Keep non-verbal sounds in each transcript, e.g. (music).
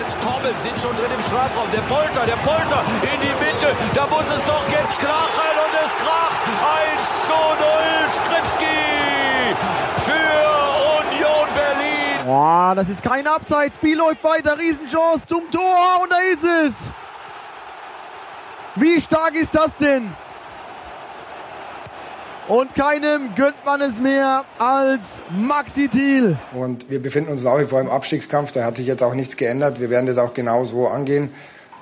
jetzt kommen, sind schon drin im Strafraum. Der Polter, der Polter in die Mitte. Da muss es doch jetzt krachen und es kracht. 1 zu 0 Skripski für Union Berlin. Boah, das ist kein Abseits. Spiel läuft weiter. Riesenchance zum Tor und da ist es. Wie stark ist das denn? Und keinem gönnt man es mehr als Maxi Thiel. Und wir befinden uns nach wie vor im Abstiegskampf. Da hat sich jetzt auch nichts geändert. Wir werden das auch genau so angehen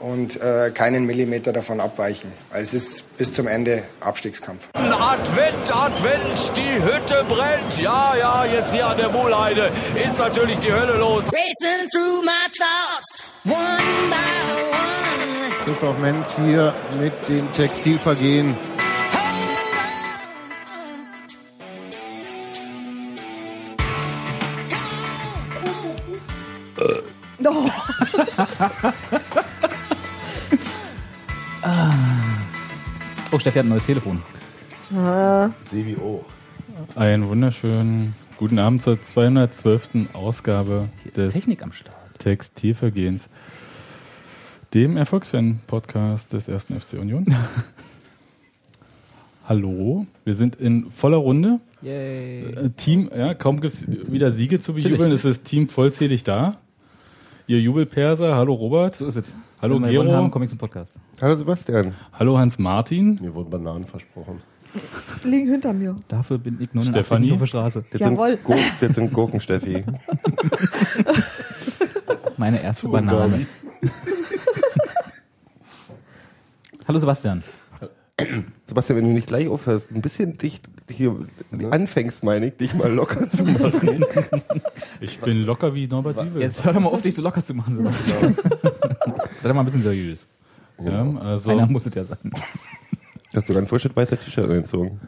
und äh, keinen Millimeter davon abweichen. Weil es ist bis zum Ende Abstiegskampf. Advent, Advent, die Hütte brennt. Ja, ja, jetzt hier an der Wohlheide ist natürlich die Hölle los. Racing through my thoughts, one by one. Christoph Menz hier mit dem Textilvergehen. (laughs) Oh, Steffi hat ein neues Telefon. Ah, auch. Einen wunderschönen guten Abend zur 212. Ausgabe des Technik am Start. Textilvergehens, dem Erfolgsfan-Podcast des ersten FC Union. (laughs) Hallo, wir sind in voller Runde. Yay. Äh, Team, ja, kaum gibt es wieder Siege zu bejubeln, Natürlich. ist das Team vollzählig da. Ihr Jubelperser, hallo Robert. So ist es. Hallo Wenn Gero. haben, komme ich zum Podcast. Hallo Sebastian. Hallo Hans-Martin. Mir wurden Bananen versprochen. liegen hinter mir. Dafür bin ich 89 Stefanie? auf der Straße. Jetzt Jawohl. sind, Gurken, jetzt sind Gurken, Steffi. (laughs) Meine erste Banane. Hallo Sebastian. Sebastian, wenn du nicht gleich aufhörst, ein bisschen dich hier anfängst, meine ich, dich mal locker zu machen. (laughs) Ich bin locker wie Norbert Wiebel. Jetzt hör doch mal auf, dich so locker zu machen, Sebastian. (laughs) Sei doch mal ein bisschen seriös. Ja, also, Einer muss es ja sein. Hast du sogar ein Furschett-weißer T-Shirt angezogen.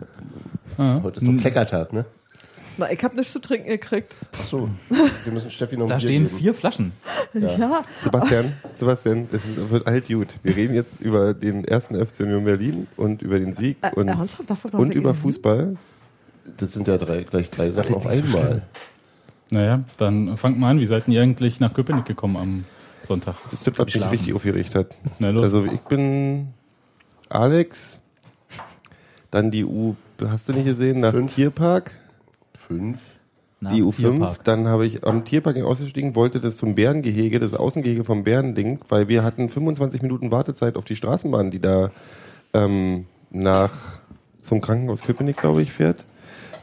ja. Heute ist doch Kleckertag, ne? Na, ich habe nichts zu trinken gekriegt. Ach so. Wir müssen Steffi noch Da stehen geben. vier Flaschen. Ja. Sebastian, Sebastian, das ist- wird halt gut. Wir reden jetzt über den ersten FC Union Berlin und über den Sieg Äh, und, und über irgendwie? Fußball. Das sind ja drei, gleich drei Sachen auf einmal. Naja, dann fangt mal an. Wie seid ihr eigentlich nach Köpenick gekommen am Sonntag? Das ist das, was mich richtig aufgeregt hat. Na los. Also ich bin Alex, dann die U, hast du nicht gesehen, nach Fünf. Tierpark, Fünf. Die U5, Tierpark. dann habe ich am Tierpark ausgestiegen, wollte das zum Bärengehege, das Außengehege vom Bärending, weil wir hatten 25 Minuten Wartezeit auf die Straßenbahn, die da ähm, nach zum Krankenhaus Köpenick, glaube ich, fährt.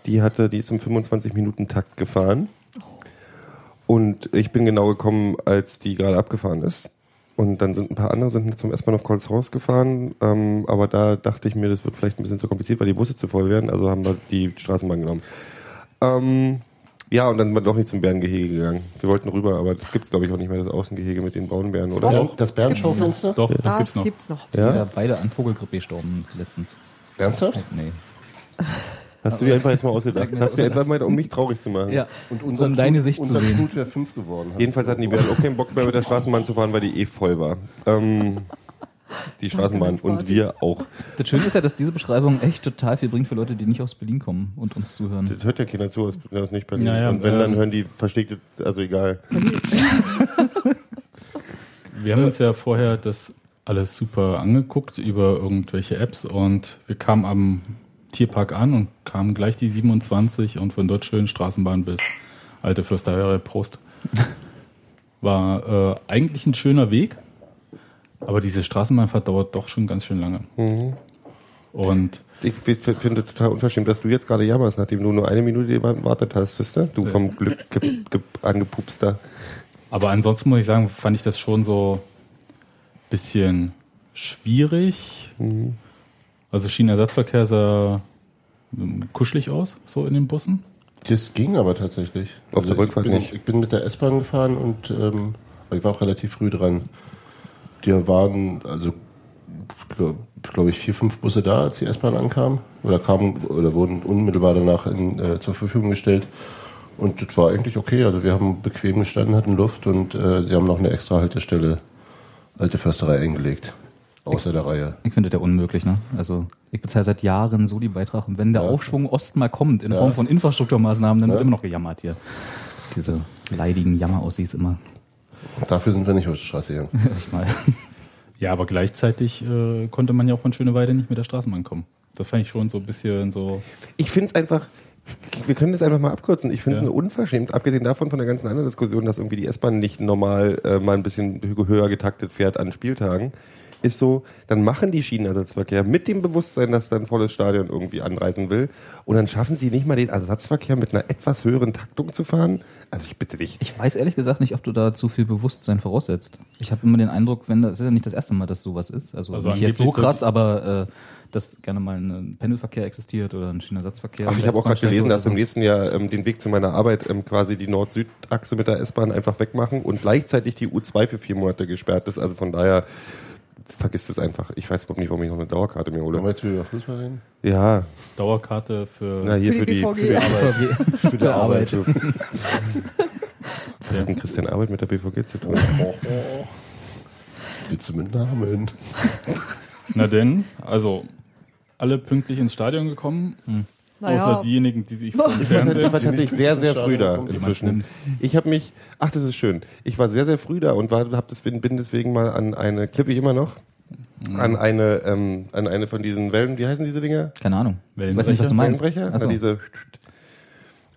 Die hatte, die ist im 25 Minuten Takt gefahren. Und ich bin genau gekommen, als die gerade abgefahren ist. Und dann sind ein paar andere sind zum S-Bahn auf Kolshaus gefahren. Ähm, aber da dachte ich mir, das wird vielleicht ein bisschen zu kompliziert, weil die Busse zu voll werden. Also haben wir die Straßenbahn genommen. Ähm, ja, und dann sind wir doch nicht zum Bärengehege gegangen. Wir wollten rüber, aber das gibt's glaube ich auch nicht mehr, das Außengehege mit den Braunbären, oder? Ja, das Bärenschaufenster? Doch, das Das gibt's noch. gibt's noch. Ja? Ja? beide an Vogelgrippe gestorben letztens. Ernsthaft? Nee. Hast du dir einfach jetzt mal ausgedacht? Hast du dir einfach mal, um mich traurig zu machen? Ja. Und unser um deine Sicht zu unser sehen. Knut wäre fünf geworden. Jedenfalls hatten die Bären auch keinen Bock mehr mit der Straßenbahn zu fahren, weil die eh voll war. Ähm, die Straßenbahn und wir auch. Das Schöne ist ja, dass diese Beschreibung echt total viel bringt für Leute, die nicht aus Berlin kommen und uns zuhören. Das hört ja keiner zu, aus aus nicht Berlin. Ja, ja, und wenn, dann ähm, hören die versteckte, also egal. (laughs) Wir haben uns ja vorher das alles super angeguckt über irgendwelche Apps und wir kamen am Tierpark an und kamen gleich die 27 und von dort schön Straßenbahn bis Alte Fürsterhöhe Prost. War äh, eigentlich ein schöner Weg, aber diese Straßenbahnfahrt dauert doch schon ganz schön lange. Und Ich finde total unverschämt, dass du jetzt gerade jammerst, nachdem du nur eine Minute gewartet hast, wisst ihr? Du vom Glück ge ge angepupster. Aber ansonsten muss ich sagen, fand ich das schon so ein bisschen schwierig. Also Schienenersatzverkehr sah ähm, kuschelig aus, so in den Bussen. Das ging aber tatsächlich. Also Auf der Rückfahrt ich bin, nicht. Ich bin mit der S-Bahn gefahren und ähm, ich war auch relativ früh dran. Die waren, also glaube glaub ich, vier, fünf Busse da, als die S-Bahn ankam. Oder kamen oder wurden unmittelbar danach in, äh, zur Verfügung gestellt. Und das war eigentlich okay. Also wir haben bequem gestanden, hatten Luft und äh, sie haben noch eine extra Haltestelle alte Försterei eingelegt. Außer der Reihe. Ich finde das ja unmöglich, ne? Also ich bezahle seit Jahren so die Beitrag und wenn der Ja. Aufschwung Ost mal kommt in Ja. Form von Infrastrukturmaßnahmen, dann wird Ja. immer noch gejammert hier. Diese leidigen Jammer-Aussies immer. Dafür sind wir nicht auf die Straße gegangen. (laughs) Ich. Ja, aber gleichzeitig äh, konnte man ja auch von Schöneweide nicht mit der Straßenbahn kommen. Das fand ich schon so ein bisschen so. Ich finde es einfach, wir können das einfach mal abkürzen. Ich finde es Ja. eine unverschämt, abgesehen davon von der ganzen anderen Diskussion, dass irgendwie die S-Bahn nicht normal äh, mal ein bisschen hö- höher getaktet fährt an Spieltagen, ist so, dann machen die Schienenersatzverkehr mit dem Bewusstsein, dass da ein volles Stadion irgendwie anreisen will und dann schaffen sie nicht mal den Ersatzverkehr mit einer etwas höheren Taktung zu fahren. Also ich bitte dich. Ich weiß ehrlich gesagt nicht, ob du da zu viel Bewusstsein voraussetzt. Ich habe immer den Eindruck, wenn das ist ja nicht das erste Mal, dass sowas ist. Also, Also nicht jetzt so so- krass, aber äh, dass gerne mal ein Pendelverkehr existiert oder ein Schienenersatzverkehr. Also ich habe auch gerade gelesen, dass im nächsten Jahr ähm, den Weg zu meiner Arbeit ähm, quasi die Nord-Süd-Achse mit der S-Bahn einfach wegmachen und gleichzeitig die U2 für vier Monate gesperrt ist. Also von daher vergisst es einfach. Ich weiß überhaupt nicht, warum ich noch eine Dauerkarte mir Wollen wir hole. jetzt wieder über Fußball reden? Ja, Dauerkarte für. na hier Für für die die, BVG. für die Arbeit. Für die Arbeit. Was hat denn Christian Arbeit mit der BVG zu tun? Witze mit Namen. Na denn, also alle pünktlich ins Stadion gekommen, Naja, außer diejenigen, die sich (laughs) vom Ich war tatsächlich sehr, sehr früh da inzwischen. Ich habe mich, ach, das ist schön. Ich war sehr, sehr früh da und war, hab deswegen, bin deswegen mal an eine, klippe ich immer noch, an eine, ähm, an eine von diesen Wellen, wie heißen diese Dinger? Keine Ahnung. Ich weiß Wellenbrecher? nicht, was du meinst. Wellenbrecher? An diese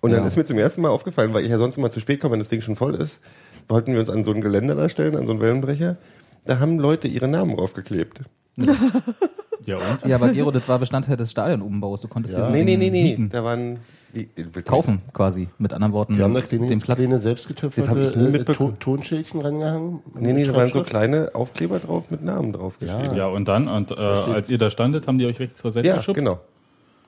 und dann Ja. ist mir zum ersten Mal aufgefallen, weil ich ja sonst immer zu spät komme, wenn das Ding schon voll ist, wollten wir uns an so ein Geländer da stellen, an so einen Wellenbrecher. Da haben Leute ihre Namen draufgeklebt. (laughs) Ja, und? Ja, aber Gero, das war Bestandteil des Stadionumbaus. Du konntest Ja. dir Nee, nee, nee, nee. mieten. Da waren die, die du kaufen quasi. Mit anderen Worten, Die haben da kleine, den Platz. kleine Das hab selbstgetöpferte ich nie äh. To Tonschildchen rangehangen. Nee, nee, da waren so kleine Aufkleber drauf mit Namen drauf geschrieben. Ja, und dann, und äh, als ihr da standet, haben die euch weg zur Seite Ja, geschubst? genau.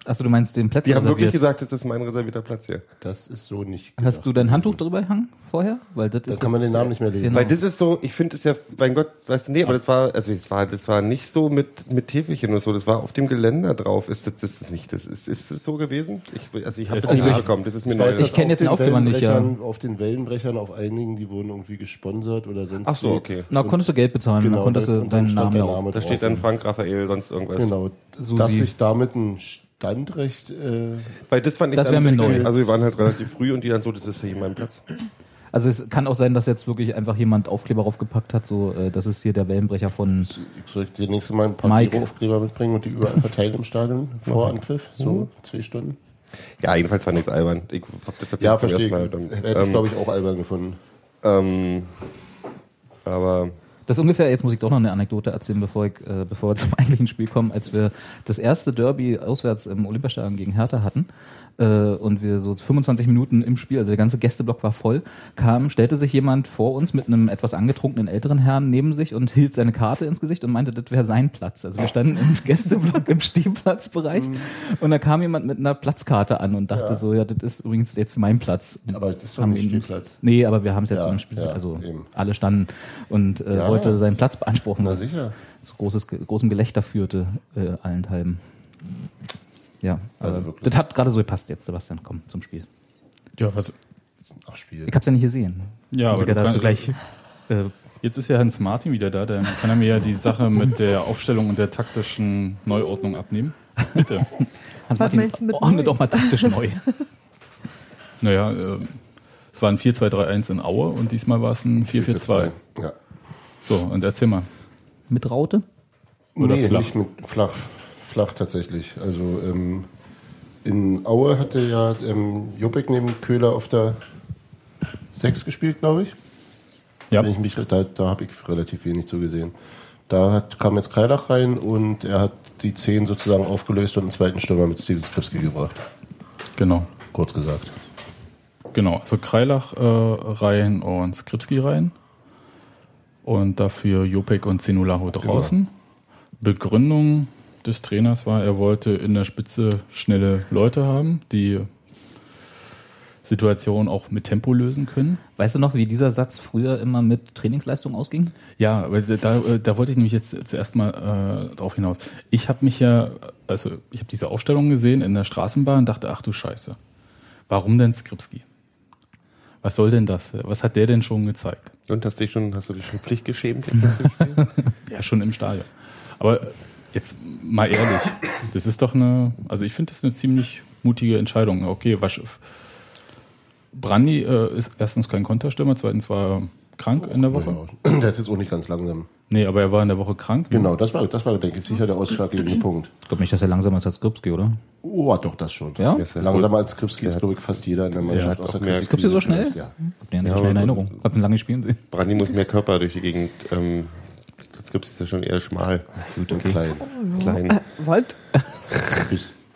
Achso, du meinst den Platz Die haben wirklich reserviert. gesagt, das ist mein reservierter Platz hier. Das ist so nicht. Hast du dein Handtuch drüber gehangen vorher? Weil das Dann ist kann man den Namen nicht mehr lesen. Genau. Weil das ist so, ich finde es ja, mein Gott, weißt du, nee, aber das war, also das war, das war nicht so mit, mit Täfelchen und so, das war auf dem Geländer drauf. Ist das, das ist nicht, das ist, ist das so gewesen? Ich, also ich habe Es das nicht mitbekommen, das ist mir Ich neu. Ich kenn auf jetzt den Aufkleber nicht, ja. Auf den Wellenbrechern, auf einigen, die wurden irgendwie gesponsert oder sonst Ach so, okay. Na, konntest du Geld bezahlen, Genau, dann konntest du deinen Namen da. Da steht dann Frank Raphael, sonst irgendwas. Genau. Dass sich damit ein Standrecht. Äh, Weil das fand ich Das dann ein bisschen, neu. also wir waren halt relativ früh und die dann so, das ist hier mein Platz. Also es kann auch sein, dass jetzt wirklich einfach jemand Aufkleber draufgepackt hat, so äh, das ist hier der Wellenbrecher von ich soll dir nächstes Mal ein paar Mike. Aufkleber mitbringen und die überall verteilen im Stadion vor Anpfiff, so zwei Stunden. Ja, jedenfalls fand ich es albern. Ich hab das tatsächlich Ja, verstehe ich. Mal. Hätte ich, Ähm, glaube ich, auch albern gefunden. ähm, aber Das ist ungefähr, jetzt muss ich doch noch eine Anekdote erzählen, bevor, ich, äh, bevor wir zum eigentlichen Spiel kommen, als wir das erste Derby auswärts im Olympiastadion gegen Hertha hatten äh, und wir so 25 Minuten im Spiel, also der ganze Gästeblock war voll, kam, stellte sich jemand vor uns mit einem etwas angetrunkenen älteren Herrn neben sich und hielt seine Karte ins Gesicht und meinte, das wäre sein Platz. Also wir standen im (laughs) Gästeblock im Stehplatzbereich und da kam jemand mit einer Platzkarte an und dachte Ja. so, ja, das ist übrigens jetzt mein Platz. Aber das ist doch nicht Spielplatz. Nee, aber wir haben es jetzt Ja, so im Spiel, also eben. alle standen und äh, wollte seinen Platz beanspruchen. Na sicher. Zu großes, großem Gelächter führte äh, allenthalben. Ja, Also äh, wirklich. das hat gerade so gepasst jetzt, Sebastian. Komm zum Spiel. Ja, was, Ach, Spiel. Ich hab's ja nicht gesehen. Ja, aber kannst- gleich. Äh, jetzt ist ja Hans Martin wieder da, dann kann er mir ja die Sache mit der Aufstellung und der taktischen Neuordnung abnehmen. Bitte. (laughs) Hans Was meinst du mit ordne neu? doch mal taktisch neu. (laughs) Naja, äh, es war ein 4-2-3-1 in Aue und diesmal war es ein 4-4-2. Ja. So, und erzähl mal. Mit Raute? Oder nee, flach? nicht mit flach. Flach tatsächlich. Also ähm, in Aue hatte ja ähm, Jopek neben Köhler auf der 6 gespielt, glaube ich. Ja, Wenn ich mich, da da habe ich relativ wenig zu gesehen. Da hat, kam jetzt Kreilach rein und er hat die 10 sozusagen aufgelöst und einen zweiten Stürmer mit Steven Skripski gebracht. genau. Kurz gesagt. Genau, also Kreilach äh, rein und Skripski rein. Und dafür Jopek und Zenulaho draußen. Begründung des Trainers war, er wollte in der Spitze schnelle Leute haben, die Situation auch mit Tempo lösen können. Weißt du noch, wie dieser Satz früher immer mit Trainingsleistung ausging? Ja, aber da, äh, da wollte ich nämlich jetzt zuerst mal äh, drauf hinaus. Ich habe mich ja, also ich habe diese Aufstellung gesehen in der Straßenbahn und dachte, ach du Scheiße. Warum denn Skripski? Was soll denn das? Was hat der denn schon gezeigt? und hast, dich schon, hast du dich schon pflichtgeschämt jetzt nach dem (laughs) Spiel? Ja, schon im Stadion. Aber jetzt mal ehrlich, das ist doch eine, also ich finde das eine ziemlich mutige Entscheidung. Okay, was, Brandi äh, ist erstens kein Konterstürmer, zweitens war er krank in der Woche? Ja, der ist jetzt auch nicht ganz langsam. Nee, aber er war in der Woche krank. ne? Genau, das war, das war, denke ich, sicher der ausschlaggebende Punkt. Ich glaube nicht, dass er langsamer ist als Skripski, oder? Oh, doch, das schon. Ja? Ist ja Langsamer als Skripski ist, glaube ich, fast jeder in der Mannschaft. hat außer mehr- Skripski so schnell? Ja. Hab den ja, Ja, schnell in Erinnerung. Hab ihn lange spielen sehen. Brandi muss mehr Körper durch die Gegend. Ähm, gibt es ja schon eher schmal. Gut, okay. Klein. Klein. Was?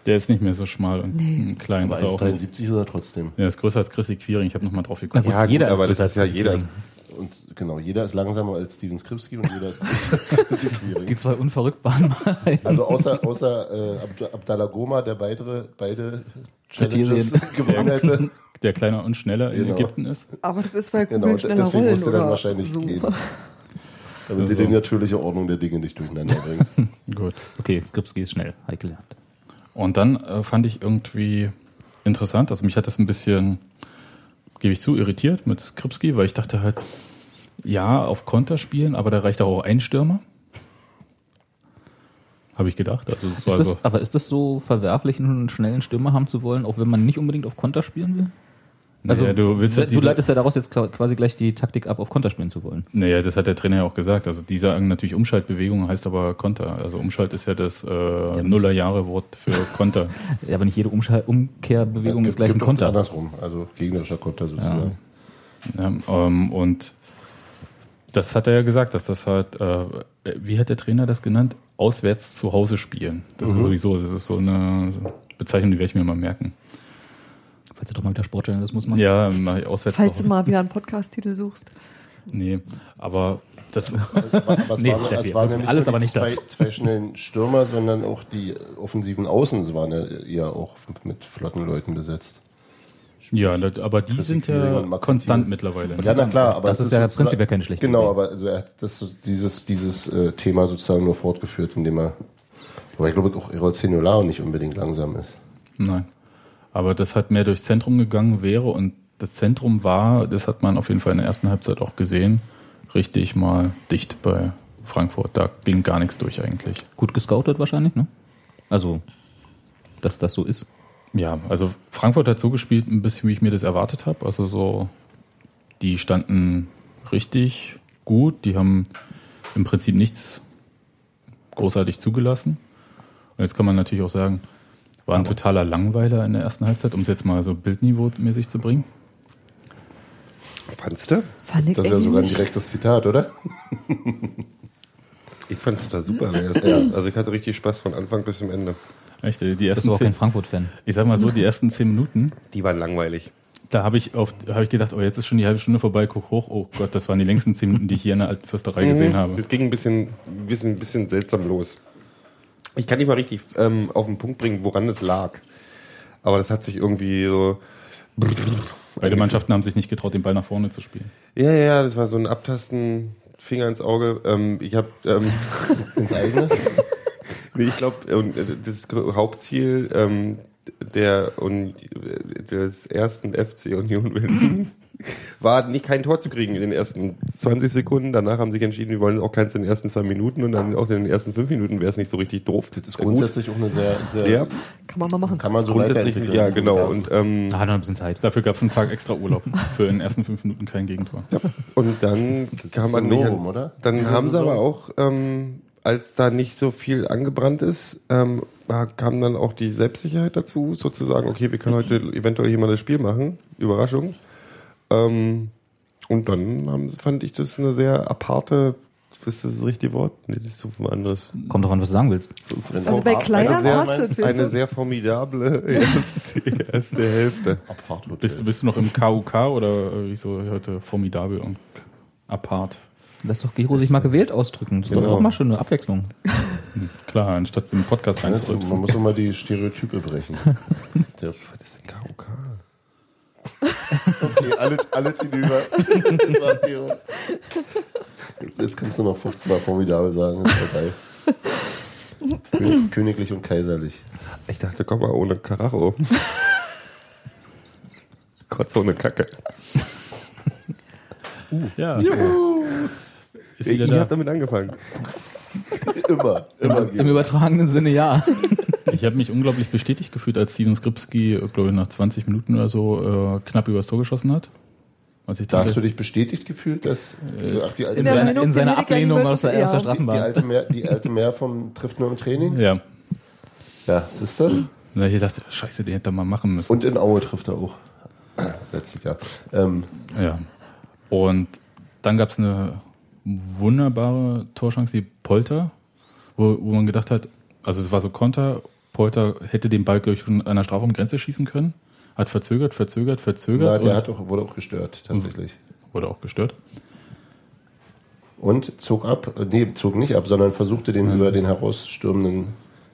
Der ist nicht mehr so schmal und mm, klein. Aber Ist er auch. 1,73 ist er trotzdem. Der ist größer als Chrissy Quiring. Ich habe nochmal drauf geguckt. Ja, jeder gut, aber ist das ist ja jeder. Und genau, jeder ist langsamer als Steven Skripski und jeder ist größer als Chrissy Die Quiring. zwei unverrückbaren Mal. Also außer, außer äh, Abd Abdallah Goma, der beide, beide. Challenges (laughs) gewonnen hätte. Der kleiner und schneller in Genau. Ägypten ist. Aber das ist, weil Genau, schneller deswegen rollen, musste dann oder wahrscheinlich so. gehen. Damit sie Also. die natürliche Ordnung der Dinge nicht durcheinander bringen. (laughs) Gut. Okay, Skripski ist schnell. High gelernt. Und dann äh, fand ich irgendwie interessant, also mich hat das ein bisschen, gebe ich zu, irritiert mit Skripski, weil ich dachte halt, ja, auf Konter spielen, aber da reicht auch ein Stürmer. Habe ich gedacht. Also Ist das, aber ist das so verwerflich, einen schnellen Stürmer haben zu wollen, auch wenn man nicht unbedingt auf Konter spielen will? Also, naja, du willst ja du leitest ja daraus jetzt quasi gleich die Taktik ab, auf Konter spielen zu wollen. Naja, das hat der Trainer ja auch gesagt. Also die sagen natürlich Umschaltbewegung heißt aber Konter. Also Umschalt ist ja das äh, Nullerjahre-Wort für (laughs) Konter. Ja, aber nicht jede Umschal Umkehrbewegung ist gleich ein Konter. Andersrum, also gegnerischer Konter sozusagen. Ja, ähm, und das hat er ja gesagt, dass das halt, äh, wie hat der Trainer das genannt? Auswärts zu Hause spielen. Das ist sowieso, das ist so eine Bezeichnung, die werde ich mir mal merken. Falls du doch mal wieder Sportjournalismus machst. Ja, mach ich auswärts Falls du mal wieder einen Podcast-Titel suchst. Nee, aber das, Was (laughs) Nee, waren, Steffi, es waren ja nicht alles nur aber nicht zwei, das. zwei schnellen Stürmer, sondern auch die offensiven Außen waren ja eher auch mit flotten Leuten besetzt. ja, das, aber die sind ja konstant mittlerweile. Ja, na klar, aber Das es ist ja prinzipiell keine schlechte Genau, Idee. aber also er hat das, so- dieses, dieses äh, Thema sozusagen nur fortgeführt, indem er, wobei ich glaube auch Errol Zenolao nicht unbedingt langsam ist. Nein. Aber das hat mehr durchs Zentrum gegangen wäre und das Zentrum war, das hat man auf jeden Fall in der ersten Halbzeit auch gesehen, richtig mal dicht bei Frankfurt. Da ging gar nichts durch eigentlich. Gut gescoutet wahrscheinlich, ne? Also, dass das so ist. Ja, also Frankfurt hat so gespielt, ein bisschen wie ich mir das erwartet habe. Also so, die standen richtig gut, die haben im Prinzip nichts großartig zugelassen. Und jetzt kann man natürlich auch sagen, war ein totaler Langweiler in der ersten Halbzeit, um es jetzt mal so bildniveau-mäßig zu bringen. Fandst du? Fand ich Das ist ja sogar ein direktes Zitat, oder? Ich fand es total super. (laughs) Also ich hatte richtig Spaß von Anfang bis zum Ende. Echt, die Bist ersten du auch kein zehn, Frankfurt-Fan? ich sag mal so, die ersten zehn Minuten, Die waren langweilig. da habe ich auf, habe ich gedacht, oh, jetzt ist schon die halbe Stunde vorbei, guck hoch, oh Gott, das waren die längsten zehn Minuten, die ich hier in der alten Fürsterei gesehen habe. Das ging ein bisschen, ein bisschen, ein bisschen seltsam los. Ich kann nicht mal richtig ähm, auf den Punkt bringen, woran es lag. Aber das hat sich irgendwie so. Beide Mannschaften haben sich nicht getraut, den Ball nach vorne zu spielen. Ja, ja, ja, das war so ein Abtasten, Finger ins Auge. Ähm, ich habe, ähm, (laughs) Ins eigene? (laughs) nee, ich glaube, das Hauptziel ähm, der und des ersten FC Union Berlin (laughs) war nicht kein Tor zu kriegen in den ersten 20 Sekunden. Danach haben sie sich entschieden, wir wollen auch keins in den ersten zwei Minuten und dann auch in den ersten fünf Minuten wäre es nicht so richtig doof. Das ist grundsätzlich auch eine sehr, sehr Ja, Kann man mal machen. kann man so grundsätzlich, ja, genau. Und ähm, Da hat noch ein bisschen Zeit. Dafür gab es einen Tag extra Urlaub (laughs) für in den ersten fünf Minuten kein Gegentor. Und dann kam man nicht. Novum, oder? Dann haben sie aber auch, ähm, als da nicht so viel angebrannt ist, ähm, kam dann auch die Selbstsicherheit dazu, sozusagen, okay, wir können heute eventuell hier mal das Spiel machen. Überraschung. Ähm, und dann haben, fand ich das eine sehr aparte, ist das das richtige Wort? Nee, das ist so ein anderes. Kommt davon, was du sagen willst. Also bei Kleidern sehr- passt es, Eine sehr formidable (laughs) erste, erste Hälfte. Apart Bist, du- bist du noch im KUK oder äh, wie so heute formidabel und apart? Lass doch Gero sich mal gewählt ausdrücken. Das ist doch Genau. auch mal schon eine Abwechslung. (laughs) Klar, anstatt den Podcast Man reinzurübsen. muss immer die Stereotype brechen. (laughs) Der, Was ist denn KOK? (laughs) okay, alle, alle ziehen über. Jetzt kannst du noch 15 Mal formidabel sagen, ist vorbei. Kö- Königlich und kaiserlich. Ich dachte, komm mal ohne Karacho. Kotze ohne Kacke. Ja. Ist Ich, wieder ich da. habe damit angefangen. (laughs) Immer, immer. Im übertragenen Sinne ja. Ich habe mich unglaublich bestätigt gefühlt, als Steven Skripski, glaube ich, nach 20 Minuten oder so äh, knapp übers Tor geschossen hat. Was ich Da hast du dich bestätigt gefühlt, dass ach, die alte In, Minute in seiner Ablehnung aus der, ja. aus der die, die Straßenbahn. alte Mehr, die alte Mehr vom trifft nur im Training? ja. Ja, siehst du? Na, ich dachte, scheiße, den hätte er mal machen müssen. Und in Aue trifft er auch. Letztes Jahr. Ähm, Ja. Und dann gab es eine wunderbare Torchance, die Polter, wo, wo man gedacht hat, also es war so Konter, Polter hätte den Ball, glaube ich, an der Strafraumgrenze schießen können, hat verzögert, verzögert, na, verzögert der und hat auch, wurde auch gestört, tatsächlich. wurde auch gestört. Und zog ab, nee, zog nicht ab, sondern versuchte den über den herausstürmenden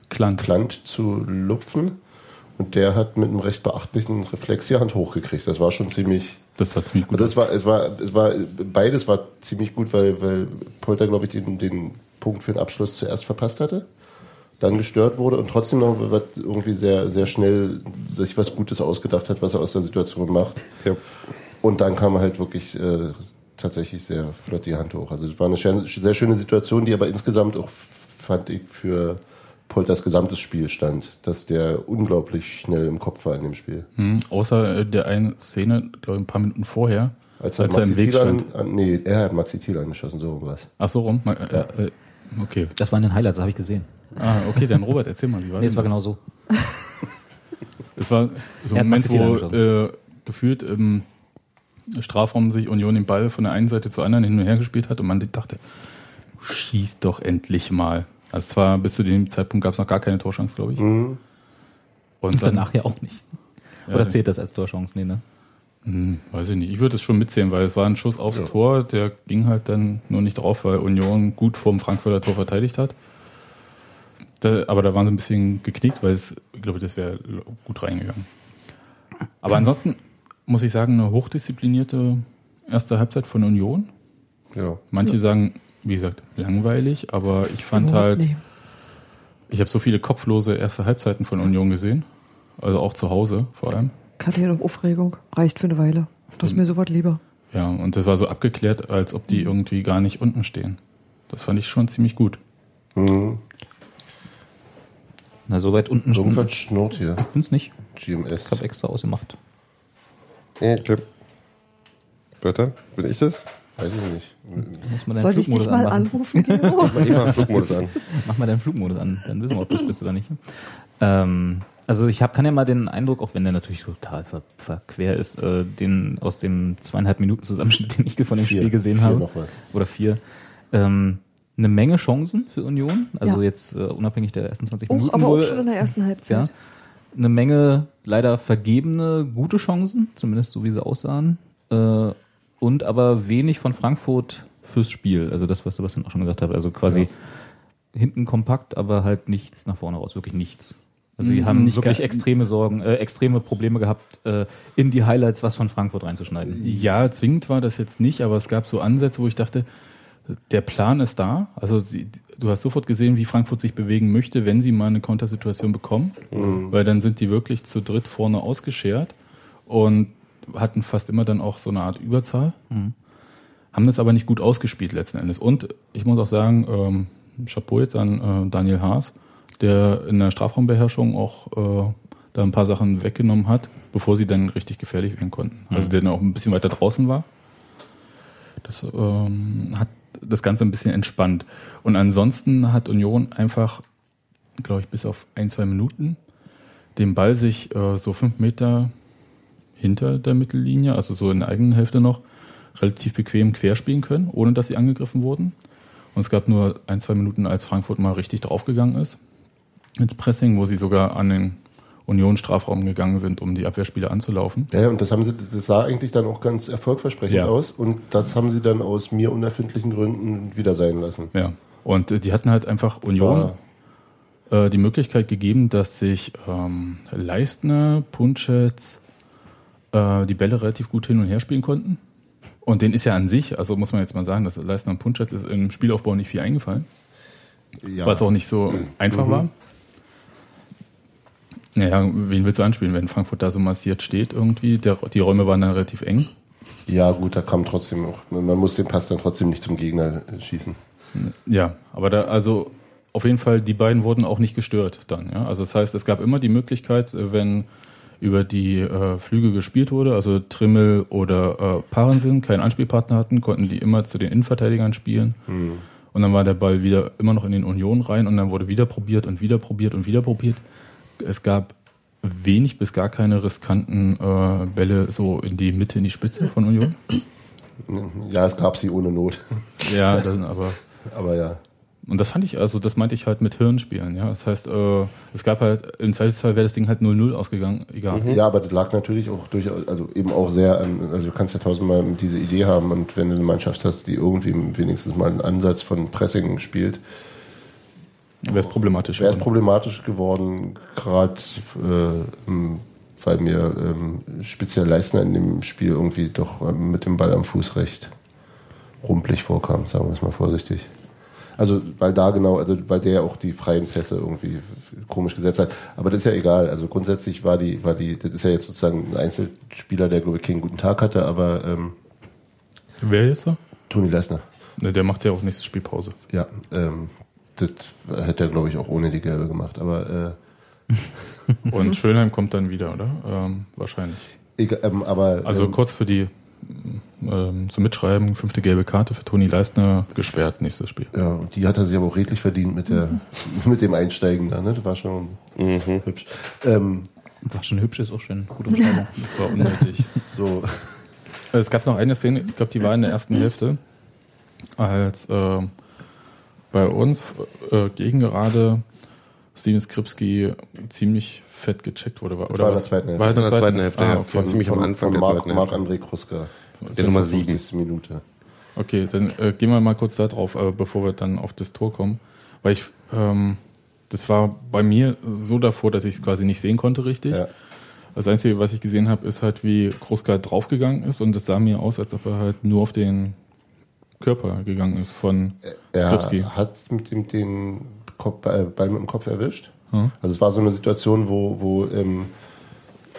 Klank. Klant zu lupfen. Und der hat mit einem recht beachtlichen Reflex die Hand hochgekriegt. Das war schon ziemlich. Das hat ziemlich gut. Also es war, es war, es war, beides war ziemlich gut, weil, weil Polter, glaube ich, den, den Punkt für den Abschluss zuerst verpasst hatte, dann gestört wurde und trotzdem noch was irgendwie sehr, sehr schnell sich was Gutes ausgedacht hat, was er aus der Situation macht. Ja. Und dann kam halt wirklich äh, tatsächlich sehr flott die Hand hoch. Also es war eine sehr schöne Situation, die aber insgesamt auch, fand ich, für Polters gesamtes Spiel stand, dass der unglaublich schnell im Kopf war in dem Spiel. Hm, außer äh, der einen Szene, glaube ich, ein paar Minuten vorher, Als er, als er im Weg Thiel an, stand. an, nee, er hat Maxi Thiel angeschossen, so rum was. Ach so rum? Ma- Äh, äh, okay. Das war in den Highlights, das habe ich gesehen. Ah, okay, dann Robert, erzähl mal, wie war Nee, es denn war das? genau so. Das war so Er ein hat Moment, wo äh, gefühlt im Strafraum sich Union den Ball von der einen Seite zur anderen hin und her gespielt hat und man dachte, schieß doch endlich mal. Also zwar bis zu dem Zeitpunkt gab es noch gar keine Torchance, glaube ich. Mhm. Und Und dann, danach ja auch nicht. Ja, Oder zählt das als Torchance? Nee, ne? Hm, weiß ich nicht. Ich würde es schon mitzählen, weil es war ein Schuss aufs Tor, der ging halt dann nur nicht drauf, weil Union gut vorm Frankfurter Tor verteidigt hat. Da, aber da waren sie ein bisschen geknickt, weil es, ich glaube, das wäre gut reingegangen. Aber ansonsten muss ich sagen, eine hochdisziplinierte erste Halbzeit von Union. Ja. Manche sagen, wie gesagt, langweilig, aber ich fand halt, nicht. ich habe so viele kopflose erste Halbzeiten von Union gesehen. Also auch zu Hause vor allem. Kaffee und Aufregung reicht für eine Weile. Das ist mir sofort lieber. Ja, und das war so abgeklärt, als ob die irgendwie gar nicht unten stehen. Das fand ich schon ziemlich gut. Mhm. Na, so weit unten Irgendwas schnurrt hier. es nicht. GMS. Ich habe extra ausgemacht. Okay. Weiter? Bin ich das? Weiß ich nicht. Muss man Soll ich dich mal anmachen. anrufen, Gero? (laughs) Mach mal Flugmodus an. Mach mal deinen Flugmodus an, dann wissen wir, ob du es bist oder nicht. Ähm, also ich hab, kann ja mal den Eindruck, auch wenn der natürlich total ver, verquer ist, äh, den aus dem zweieinhalb Minuten Zusammenschnitt, den ich von dem Vier. Spiel gesehen Vier habe, noch was. oder vier, ähm, eine Menge Chancen für Union, also Ja. jetzt äh, unabhängig der ersten 20 Auch, Minuten. aber auch wohl, schon in der ersten ja, Halbzeit. eine Menge leider vergebene gute Chancen, zumindest so wie sie aussahen, äh, und aber wenig von Frankfurt fürs Spiel. Also das, was Sebastian auch schon gesagt hat. Also quasi hinten kompakt, aber halt nichts nach vorne raus, wirklich nichts. Also die Mhm, haben nicht wirklich extreme Sorgen, äh, extreme Probleme gehabt, äh, in die Highlights was von Frankfurt reinzuschneiden. Ja, zwingend war das jetzt nicht, aber es gab so Ansätze, wo ich dachte, der Plan ist da. Also sie, du hast sofort gesehen, wie Frankfurt sich bewegen möchte, wenn sie mal eine Kontersituation bekommen. Weil dann sind die wirklich zu dritt vorne ausgeschert und hatten fast immer dann auch so eine Art Überzahl. Haben das aber nicht gut ausgespielt letzten Endes. Und ich muss auch sagen, ähm, Chapeau jetzt an äh, Daniel Haas, der in der Strafraumbeherrschung auch äh, da ein paar Sachen weggenommen hat, bevor sie dann richtig gefährlich werden konnten. Also der dann auch ein bisschen weiter draußen war. Das ähm, hat das Ganze ein bisschen entspannt. Und ansonsten hat Union einfach, glaube ich, bis auf ein, zwei Minuten den Ball sich äh, so fünf Meter hinter der Mittellinie, also so in der eigenen Hälfte noch, relativ bequem querspielen können, ohne dass sie angegriffen wurden. Und es gab nur ein, zwei Minuten, als Frankfurt mal richtig draufgegangen ist ins Pressing, wo sie sogar an den Union-Strafraum gegangen sind, um die Abwehrspieler anzulaufen. Ja, und das haben sie, das sah eigentlich dann auch ganz erfolgversprechend Ja. aus und das haben sie dann aus mir unerfindlichen Gründen wieder sein lassen. Ja. Und äh, die hatten halt einfach Union äh, die Möglichkeit gegeben, dass sich ähm, Leistner, Punschetz äh, die Bälle relativ gut hin und her spielen konnten. Und den ist ja an sich, also muss man jetzt mal sagen, dass Leistner und Punschetz ist im Spielaufbau nicht viel eingefallen, Ja. weil es auch nicht so einfach war. Naja, wen willst du anspielen, wenn Frankfurt da so massiert steht irgendwie? Der, die Räume waren dann relativ eng. Ja, gut, da kam trotzdem auch. Man muss den Pass dann trotzdem nicht zum Gegner äh, schießen. Ja, aber da, also auf jeden Fall, die beiden wurden auch nicht gestört dann. Ja? Also das heißt, es gab immer die Möglichkeit, äh, wenn über die äh, Flüge gespielt wurde, also Trimmel oder äh, Parensen keinen Anspielpartner hatten, konnten die immer zu den Innenverteidigern spielen. Und dann war der Ball wieder immer noch in den Union rein und dann wurde wieder probiert und wieder probiert und wieder probiert. Es gab wenig bis gar keine riskanten äh, Bälle so in die Mitte, in die Spitze von Union. Ja, es gab sie ohne Not. Ja, aber Aber ja. Und das fand ich, also das meinte ich halt mit Hirnspielen, ja. Das heißt, äh, es gab halt, im Zweifelsfall wäre das Ding halt 0-0 ausgegangen, egal. Ja, aber das lag natürlich auch durchaus, also eben auch sehr an, also du kannst ja tausendmal diese Idee haben und wenn du eine Mannschaft hast, die irgendwie wenigstens mal einen Ansatz von Pressing spielt, Wäre es problematisch. wäre es problematisch geworden, gerade äh, weil mir ähm, speziell Leistner in dem Spiel irgendwie doch ähm, mit dem Ball am Fuß recht rumpelig vorkam, sagen wir es mal vorsichtig. Also weil da genau, also weil der auch die freien Pässe irgendwie komisch gesetzt hat. Aber das ist ja egal. Also grundsätzlich war die, war die, das ist ja jetzt sozusagen ein Einzelspieler, der glaube ich keinen guten Tag hatte, aber ähm, Wer jetzt so? Toni Leisner. Ne, der macht ja auch nächste Spielpause. Ja, ähm, das hätte er glaube ich auch ohne die Gelbe gemacht. Aber äh, (laughs) Und Schönheim kommt dann wieder, oder? Ähm, wahrscheinlich. egal, ähm, aber Also ähm, kurz für die ähm, zum Mitschreiben, fünfte gelbe Karte für Toni Leistner gesperrt, nächstes Spiel. Ja, und die hat er sich aber auch redlich verdient mit, der, mit dem Einsteigen da, ne? Das war schon hübsch. Ähm, War schon hübsch, ist auch schön. Gute Umschreibung. (laughs) Das war unnötig. so, es gab noch eine Szene, ich glaube, die war in der ersten Hälfte, als äh, bei uns äh, gegen gerade Steven Skripski ziemlich fett gecheckt wurde. Oder war in der zweiten Hälfte. War in der In der zweiten Hälfte, Ah, ja. okay. Ziemlich am Anfang von der Marc, zweiten Marc Hälfte. André Kruska. Der Nummer sieben. 56. Minute. Okay, dann äh, gehen wir mal kurz da drauf, äh, bevor wir dann auf das Tor kommen. Weil ich, ähm, das war bei mir so davor, dass ich es quasi nicht sehen konnte richtig. Ja. Das Einzige, was ich gesehen habe, ist halt, wie Kruska draufgegangen ist und es sah mir aus, als ob er halt nur auf den Körper gegangen ist von Skripski. Er hat mit dem den Kopf, äh, Ball mit dem Kopf erwischt. Hm. Also es war so eine Situation, wo, wo ähm,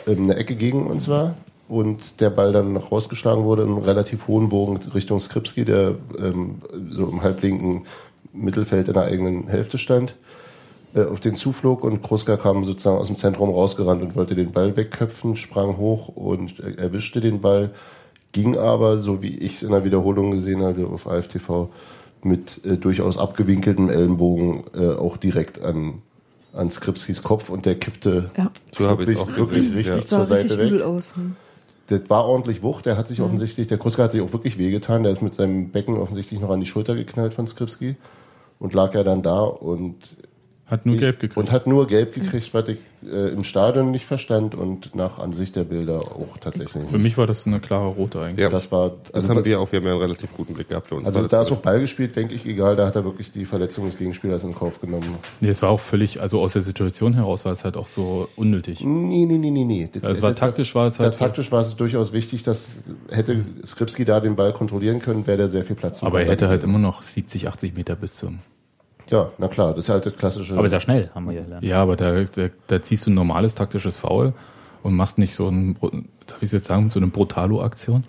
ähm, eine Ecke gegen uns war und der Ball dann noch rausgeschlagen wurde in einem relativ hohen Bogen Richtung Skripski, der ähm, so im halblinken Mittelfeld in der eigenen Hälfte stand, äh, auf den zuflog und Kruska kam sozusagen aus dem Zentrum rausgerannt und wollte den Ball wegköpfen, sprang hoch und äh, erwischte den Ball, ging aber, so wie ich es in der Wiederholung gesehen habe auf AFTV, mit äh, durchaus abgewinkeltem Ellenbogen äh, auch direkt an, an Skripskis Kopf und der kippte Ja. So habe ich es wirklich, auch wirklich richtig Ja. Zur richtig Seite übel weg. aus. Hm. Das war ordentlich Wucht. Der hat sich offensichtlich, der Kruska hat sich auch wirklich wehgetan. Der ist mit seinem Becken offensichtlich noch an die Schulter geknallt von Skripski und lag ja dann da und Hat nur gelb gekriegt. und hat nur gelb gekriegt, was ich äh, im Stadion nicht verstand und nach Ansicht der Bilder auch tatsächlich Für nicht. mich war das eine klare rote eigentlich. Ja. Das war Das also, haben wir auch, wir haben ja einen relativ guten Blick gehabt für uns. also das da ist auch Ball gespielt, denke ich, egal, da hat er wirklich die Verletzung des Gegenspielers in Kauf genommen. Nee, es war auch völlig, also aus der Situation heraus war es halt auch so unnötig. Nee, nee, nee, nee, nee. Das, Ja, es war das- taktisch, war es halt- das, taktisch war es durchaus wichtig, dass hätte Skripski da den Ball kontrollieren können, wäre der sehr viel Platz Aber er hätte halt immer noch 70, 80 Meter bis zum. Ja, na klar, das ist halt das klassische. Aber da schnell, haben wir ja gelernt. Ja, aber da, da, da ziehst du ein normales taktisches Foul und machst nicht so ein, darf ich jetzt sagen, so eine Brutalo-Aktion.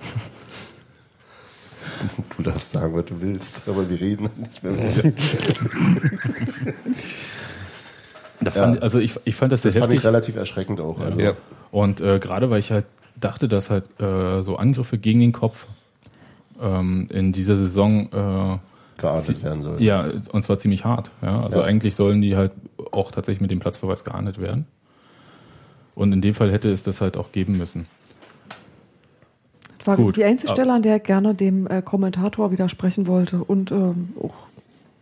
Du darfst sagen, was du willst, aber wir reden nicht mehr. mit (laughs) dir. Das Ja. fand, also ich, ich fand das sehr Das fand ich heftig. relativ erschreckend auch. Also. Ja. Und äh, gerade weil ich halt dachte, dass halt äh, so Angriffe gegen den Kopf ähm, in dieser Saison äh, geahndet werden soll. Ja, und zwar ziemlich hart. Ja? Also Ja. eigentlich sollen die halt auch tatsächlich mit dem Platzverweis geahndet werden. Und in dem Fall hätte es das halt auch geben müssen. Das war Gut. die einzige Stelle, an der ich gerne dem äh, Kommentator widersprechen wollte und ähm, auch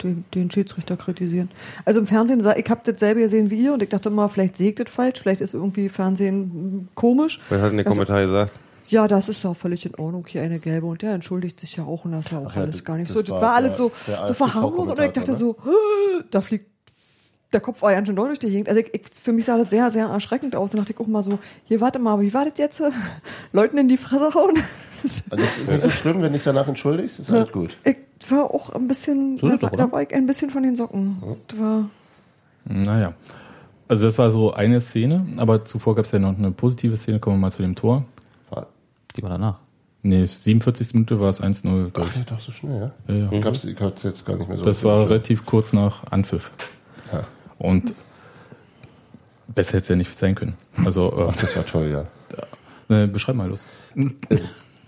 den, den Schiedsrichter kritisieren. Also im Fernsehen, sah- ich habe dasselbe gesehen wie ihr und ich dachte immer, vielleicht sehe ich das falsch, vielleicht ist irgendwie Fernsehen hm, komisch. Was hat denn der Also- Kommentar gesagt? Ja, das ist ja völlig in Ordnung, hier eine gelbe und der entschuldigt sich ja auch und das ist ja auch Ach ja, alles das- gar nicht das so. Das war war, alles so, so verharmlos oder ich dachte so, "Hä, da fliegt der Kopf war ja schon doll durch die Gegend. Also ich, ich, für mich sah das sehr, sehr erschreckend aus. Da dachte ich auch mal so, hier warte mal, wie war das jetzt? (laughs) Leuten in die Fresse hauen? Also es ist nicht so schlimm, wenn dich danach entschuldigst, ist alles gut. Ich war auch ein bisschen, So da, war, doch, da oder? war ich ein bisschen von den Socken. Das war, Naja. Also das war so eine Szene, aber zuvor gab es ja noch eine positive Szene, kommen wir mal zu dem Tor. Die war danach. Nee, 47. Minute war es 1-0. glaub Ach ja, doch so schnell, ja? ich. Ja, ja. Hab's, ich hab's jetzt gar nicht mehr so. Das war relativ kurz nach Anpfiff. Ja. Und Besser hätte es ja nicht sein können. Also, äh, Ach, das war toll, ja. äh, beschreib mal los.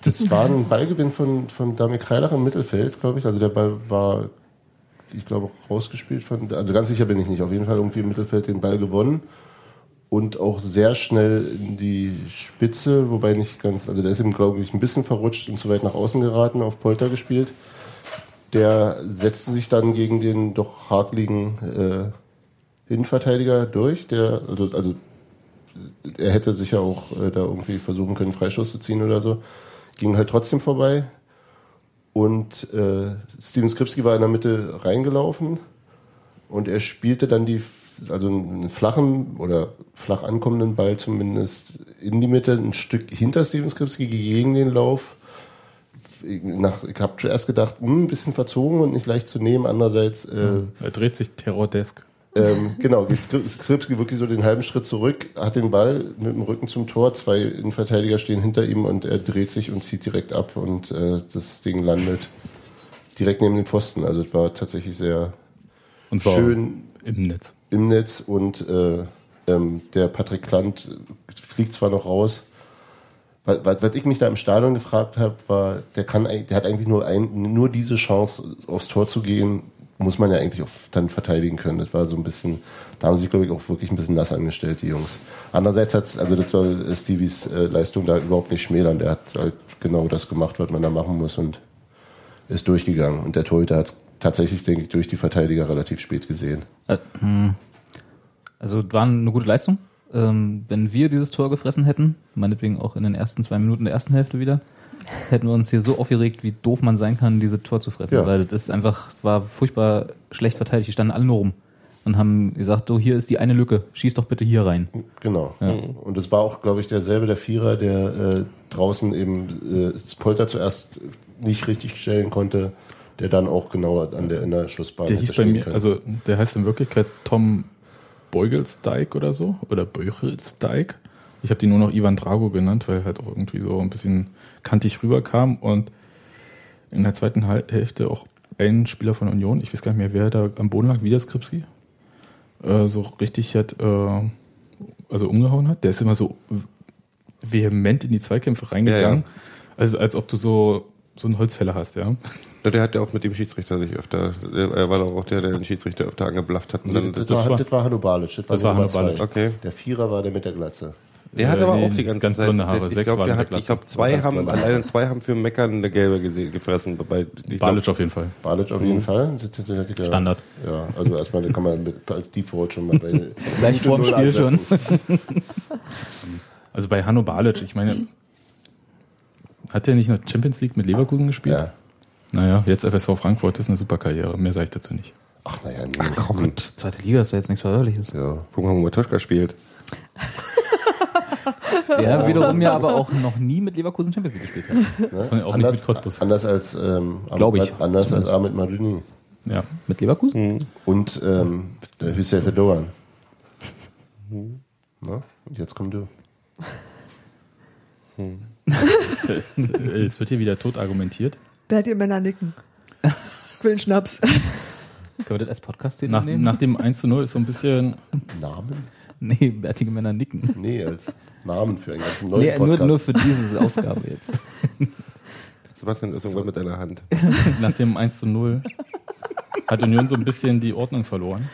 Das war ein Ballgewinn von, von Damir Kreilach im Mittelfeld, glaube ich. Also der Ball war, ich glaube, rausgespielt von, also ganz sicher bin ich nicht. Auf jeden Fall irgendwie im Mittelfeld den Ball gewonnen und auch sehr schnell in die Spitze, wobei nicht ganz, also der ist ihm, glaube ich, ein bisschen verrutscht und zu weit nach außen geraten, auf Polter gespielt. Der setzte sich dann gegen den doch hakligen äh, Innenverteidiger durch, der, also, also er hätte sicher auch äh, da irgendwie versuchen können, Freischuss zu ziehen oder so. Ging halt trotzdem vorbei. Und äh, Steven Skripski war in der Mitte reingelaufen und er spielte dann die, also einen flachen oder flach ankommenden Ball zumindest in die Mitte, ein Stück hinter Steven Skripski gegen den Lauf. Ich, nach- ich habe zuerst gedacht, hm, ein bisschen verzogen und nicht leicht zu nehmen. Andererseits äh, Er dreht sich Terrordesk. ähm, genau, geht Skri- Skripski wirklich so den halben Schritt zurück, hat den Ball mit dem Rücken zum Tor, zwei Innenverteidiger stehen hinter ihm und er dreht sich und zieht direkt ab und äh, das Ding landet direkt neben dem Pfosten. Also es war tatsächlich sehr schön im Netz. Im Netz und äh, ähm, der Patrick Klant fliegt zwar noch raus. Was, was was ich mich da im Stadion gefragt habe, war, der kann, der hat eigentlich nur ein, nur diese Chance aufs Tor zu gehen, muss man ja eigentlich auch dann verteidigen können. Das war so ein bisschen, da haben sie sich glaube ich auch wirklich ein bisschen nass angestellt, die Jungs. Andererseits hat's, also das soll Stevies äh, Leistung da überhaupt nicht schmälern. Der hat halt genau das gemacht, was man da machen muss und ist durchgegangen. Und der Torhüter hat tatsächlich, denke ich, durch die Verteidiger relativ spät gesehen. Äh, hm. Also war eine gute Leistung. Ähm, wenn wir dieses Tor gefressen hätten, meinetwegen auch in den ersten zwei Minuten der ersten Hälfte wieder, hätten wir uns hier so aufgeregt, wie doof man sein kann, diese Tor zu fressen. Ja. Weil das einfach, war furchtbar schlecht verteidigt. Die standen alle nur rum und haben gesagt, so hier ist die eine Lücke, schieß doch bitte hier rein. Genau. Und es war auch, glaube ich, derselbe, der Vierer, der äh, draußen eben äh, das Polter zuerst nicht richtig stellen konnte, der dann auch genau an der, in der hieß bei mir, können. also der heißt in Wirklichkeit Tom Beugelsdijk oder so. Oder Beugelsdijk. Ich habe den nur noch Ivan Drago genannt, weil er halt auch irgendwie so ein bisschen kantig rüberkam und in der zweiten Hälfte auch ein Spieler von Union, ich weiß gar nicht mehr, wer da am Boden lag, wieder Skripski, äh, so richtig hat, äh, also umgehauen hat. Der ist immer so vehement in die Zweikämpfe reingegangen, Ja, Also als ob du so, so einen Holzfäller hast, ja. Ja, Der hat ja auch mit dem Schiedsrichter sich öfter, er war doch auch der, der den Schiedsrichter öfter angeblafft hat. Und Nee, dann, das, das, war, das war Hanno Balic. Das war, Das war Nummer Hanno zwei. Balic. Okay. Der Vierer war der mit der Glatze. der hat Äh, aber nee, auch die ganze ganz Zeit. blonde Haare, der, ich glaube, der hat, ich glaube, zwei Ganz haben, blonde Haare. allein zwei haben für Meckern eine gelbe gefressen. Ich Balic glaub, auf jeden Fall. Balic auf jeden Fall. Standard. Ja, also erstmal den kann man mit, als Default schon mal bei (laughs) Gleich vorm Null Spiel schon. (laughs) Also bei Hanno Balic, ich meine, hat der nicht noch Champions League mit Leverkusen gespielt? Ja. Naja, jetzt FSV Frankfurt, ist eine super Karriere. Mehr sage ich dazu nicht. Ach, naja, nee. komm, Zweite Liga ist ja jetzt nichts Verhörliches. Ja. guck mal, wo Matuschka spielt. (laughs) Der wiederum ja aber auch noch nie mit Leverkusen Champions League gespielt hat. Ne? Und auch nicht anders, mit Cottbus. anders als ähm, Glaub ich. anders als Ahmed Marini Ja. Mit Leverkusen? und ähm, Hüseyin Fedogan. Na? Und jetzt komm du. (laughs) Es wird hier wieder tot argumentiert. Bärtige Männer nicken. Ich will einen Schnaps. Können wir das als podcast Nach, nehmen? nach dem 1 zu 0 ist so ein bisschen, Namen? nee, bärtige Männer nicken. Nee, als Namen für einen ganzen neuen Nee, nur, Podcast. nur für diese Ausgabe jetzt. (laughs) Sebastian ist irgendwann mit deiner Hand. (laughs) nach dem 1 zu 0 hat Union so ein bisschen die Ordnung verloren.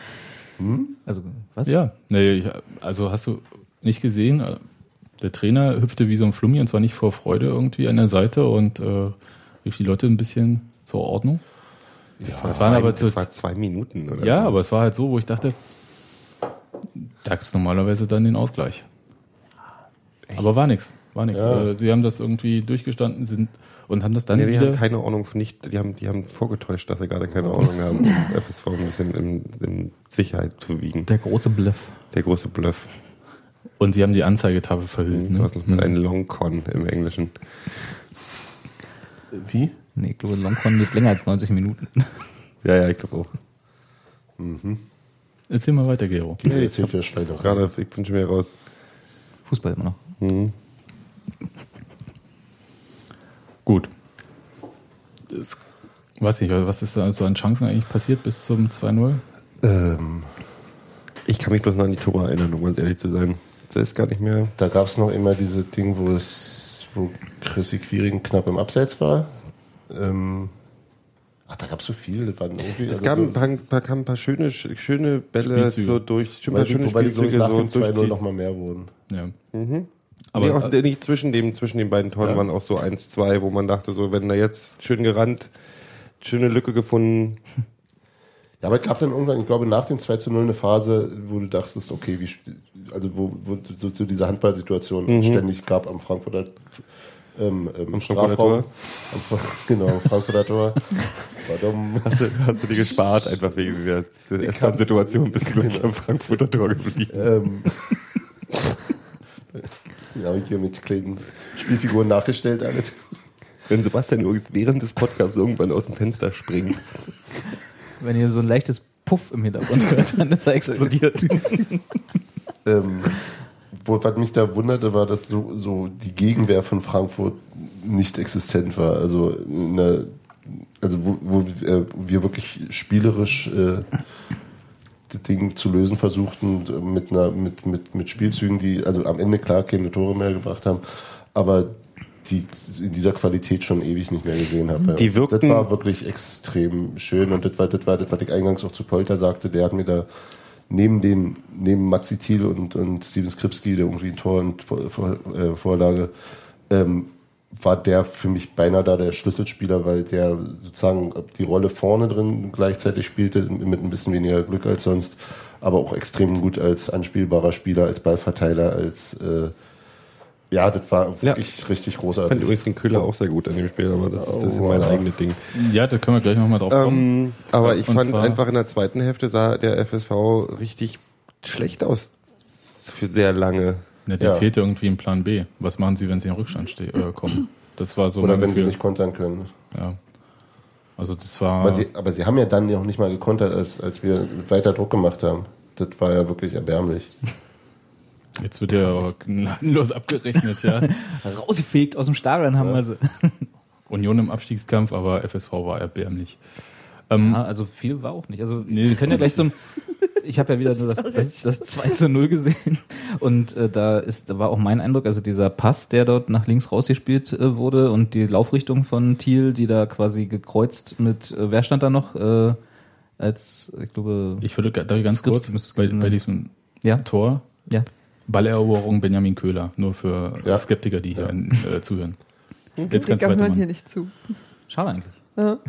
Also, was? Ja, nee, ich, also hast du nicht gesehen, äh, der Trainer hüpfte wie so ein Flummi und zwar nicht vor Freude irgendwie an der Seite und äh, rief die Leute ein bisschen zur Ordnung. Das, waren zwei, aber das war zwei Minuten, oder? Ja, aber es war halt so, wo ich dachte, da gibt es normalerweise dann den Ausgleich. Aber war nichts, war nichts. Ja. Äh, Sie haben das irgendwie durchgestanden sind und haben das dann Nee, die wieder. haben keine Ahnung von nicht, die haben, die haben vorgetäuscht, dass sie gerade keine Ahnung haben, um (laughs) FSV ein bisschen in, in Sicherheit zu wiegen. Der große Bluff. Der große Bluff. und sie haben die Anzeigetafel verhüllt. Du Ne? hast noch mit einem Long Con im Englischen. Wie? Nee, ich glaube, Longcon geht länger als 90 Minuten. (laughs) Ja, ja, ich glaube auch. Erzähl mal weiter, Gero. Nee, jetzt sind wir Schleider. Gerade, ich bin schon wieder raus. Fußball immer noch. Mhm. Gut. Das, weiß nicht, was ist da so an Chancen eigentlich passiert bis zum 2-0? Ähm, Ich kann mich bloß noch an die Tore erinnern, um ganz ehrlich zu sein. Das ist gar nicht mehr. Da gab es noch immer diese Ding, wo es, wo Chrissy Quiring knapp im Abseits war. Ähm, ach, da gab es so viel. Das waren irgendwie. Es also gab so- ein paar, ein paar, kamen ein paar schöne, schöne Bälle Spielzüge. so durch, ein paar die, schöne wobei die, Spielzüge nach so dem durch 2-0 die, noch mal mehr wurden. Ja. Aber Aber auch nicht zwischen dem, zwischen den beiden Toren Ja. waren auch so 1-2, wo man dachte, so, wenn da jetzt schön gerannt, schöne Lücke gefunden. (laughs) Ja, aber es gab dann irgendwann, ich glaube, nach dem 2 zu 0 eine Phase, wo du dachtest, okay, wie, also wo, wo so, so diese Handballsituation ständig gab am Frankfurter ähm, ähm, Am Strafraum. Am, (laughs) genau, Frankfurter Tor. (laughs) Warum? Hast du, hast du die gespart, einfach wegen der, S-Bahn-Situation, bist du wirklich am Frankfurter Tor geblieben. ähm, (laughs) ja, habe ich hier mit kleinen Spielfiguren nachgestellt, alles. Wenn Sebastian übrigens während des Podcasts irgendwann aus dem Fenster springt. Wenn ihr so ein leichtes Puff im Hintergrund hört, (laughs) dann ist er explodiert. (laughs) Ähm, wo, was mich da wunderte, war, dass so, so die Gegenwehr von Frankfurt nicht existent war. Also, der, also wo, wo äh, wir wirklich spielerisch äh, das Ding zu lösen versuchten äh, mit, einer, mit, mit, mit Spielzügen, die also am Ende klar keine Tore mehr gebracht haben, aber die in dieser Qualität schon ewig nicht mehr gesehen habe. Die das wirkten- war wirklich extrem schön und das war, das war das, was ich eingangs auch zu Polter sagte, der hat mir da neben den, neben Maxi Thiel und, und Steven Skripski, der irgendwie ein Tor und Vor, Vor, äh, Vorlage, ähm, war der für mich beinahe da der Schlüsselspieler, weil der sozusagen die Rolle vorne drin gleichzeitig spielte, mit ein bisschen weniger Glück als sonst, aber auch extrem gut als anspielbarer Spieler, als Ballverteiler, als äh, ja, das war Ja. wirklich richtig Ich fand großartig. übrigens den Köhler auch sehr gut an dem Spiel, aber das, ist- das ist Oh, mein ja. eigenes Ding. ja, da können wir gleich nochmal drauf kommen. Ähm, aber ich Und fand einfach in der zweiten Hälfte sah der FSV richtig schlecht aus für sehr lange. Ja, der Ja. fehlte irgendwie ein Plan B. Was machen sie, wenn sie in Rückstand ste äh, kommen? Das war so Oder wenn sie Gefühl. nicht kontern können. Ja. Also das war. Aber sie, aber sie haben ja dann noch nicht mal gekontert, als, als wir weiter Druck gemacht haben. Das war ja wirklich erbärmlich. (laughs) jetzt wird ja gnadenlos abgerechnet, ja. (laughs) Rausgefegt aus dem Stadion haben wir sie. (laughs) Union im Abstiegskampf, aber FSV war erbärmlich. Ähm, Ja, also viel war auch nicht. Also wir können ja gleich zum. Ich habe ja wieder (laughs) nur das, das, das 2 zu 0 gesehen. Und äh, da ist, da war auch mein Eindruck, also dieser Pass, der dort nach links rausgespielt äh, wurde und die Laufrichtung von Thiel, die da quasi gekreuzt mit, äh, wer stand da noch? Äh, als, ich glaube, ich würde da ganz Skripski kurz bei, bei diesem ja, Tor ja. Balleroberung Benjamin Köhler, nur für Ja. Skeptiker, die hier äh, zuhören. (laughs) Kritiker hören hier nicht zu. Schade eigentlich. Ja. (laughs)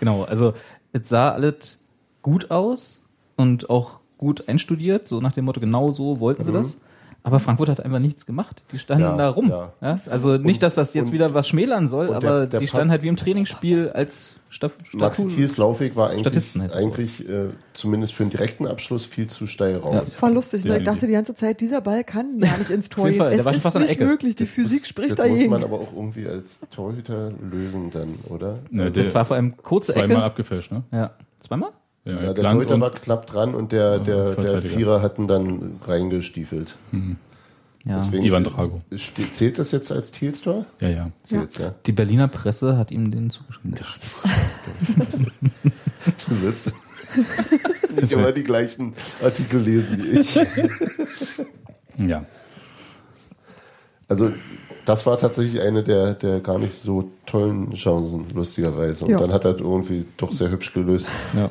Genau, also es sah alles gut aus und auch gut einstudiert, so nach dem Motto, genau so wollten sie das. Aber Frankfurt hat einfach nichts gemacht. Die standen Ja, da rum. ja. Ja. Also nicht, dass das jetzt und- wieder was schmälern soll, aber der- der die standen halt wie im Trainingsspiel als Staff Maxi Statuen. Thiels Laufweg war eigentlich, eigentlich äh, zumindest für einen direkten Abschluss viel zu steil raus. War lustig, ne? Ich dachte die ganze Zeit, dieser Ball kann ja nicht ins (laughs) Tor Auf jeden gehen. Fall, der Es war schon ist fast an der nicht Ecke. möglich, die Physik das, spricht das muss dagegen. man aber auch irgendwie als Torhüter lösen dann, oder? Ne, Also, das war vor allem kurze zweimal Ecke. abgefälscht, ne? Ja. Zweimal? Ja, Ja, der Torhüter war knapp dran und der, der, der. Vierer hatten dann reingestiefelt. Ja. Deswegen Ivan Drago. Zählt das jetzt als Thiels Tor? Ja, ja. Zählt's, ja. Die Berliner Presse hat ihm den zugeschrieben. (laughs) Du sitzt (laughs) nicht immer die gleichen Artikel lesen wie ich. Ja. Also das war tatsächlich eine der, der gar nicht so tollen Chancen, lustigerweise. Und Ja. dann hat er irgendwie doch sehr hübsch gelöst. Ja.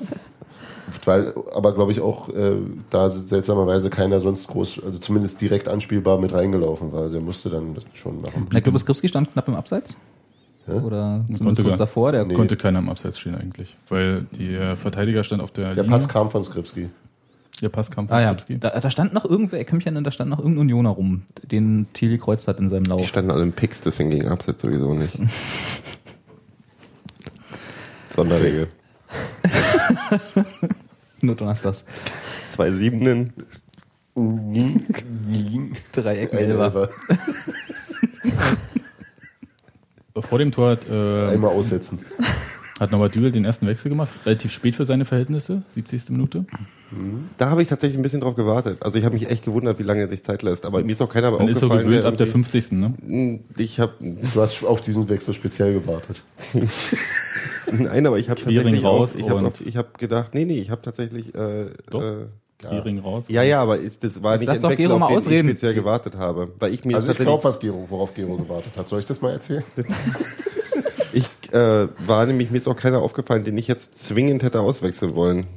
Weil, aber glaube ich auch, äh, da seltsamerweise keiner sonst groß, also zumindest direkt anspielbar mit reingelaufen war. Der musste dann das schon machen. Ich glaube, Skripski stand knapp im Abseits. Oder zumindest konnte kurz gar- davor. Der Nee. Konnte keiner im Abseits stehen eigentlich. Weil der Verteidiger stand auf der Der Linie. Pass kam von Skripski. Der Pass kam von Ah ja, Skripski. da, da stand noch irgendwer, ich kann mich erinnern, da stand noch irgendein Unioner rum, den Thiel gekreuzt hat in seinem Die Lauf. standen alle im Picks, deswegen ging Abseits sowieso nicht. (laughs) Sonderregel. (laughs) Nur donnerstags. Zwei Siebenen. Dreieck Ein Elfer. Elfer. Vor dem Tor hat, äh, Einmal aussetzen. hat Norbert Dübel den ersten Wechsel gemacht. Relativ spät für seine Verhältnisse, 70. Minute. Da habe ich tatsächlich ein bisschen drauf gewartet. Also ich habe mich echt gewundert, wie lange er sich Zeit lässt. Aber mir ist auch keiner Man ist so gewöhnt ab der irgendwie- 50. Ne? Ich habe Du hast auf diesen Wechsel speziell gewartet. (laughs) (laughs) Nein, aber ich habe tatsächlich raus auch, ich habe habe gedacht, nee, nee, ich habe tatsächlich äh, Doch. äh, Quiring raus. Ja, ja, aber ist, das war Jetzt nicht lass ein Wechsel, auf den ich speziell gewartet habe. Weil ich mir Also ich glaube, was Gero, worauf Gero gewartet hat. Soll ich das mal erzählen? (laughs) Ich äh, war nämlich, mir ist auch keiner aufgefallen, den ich jetzt zwingend hätte auswechseln wollen.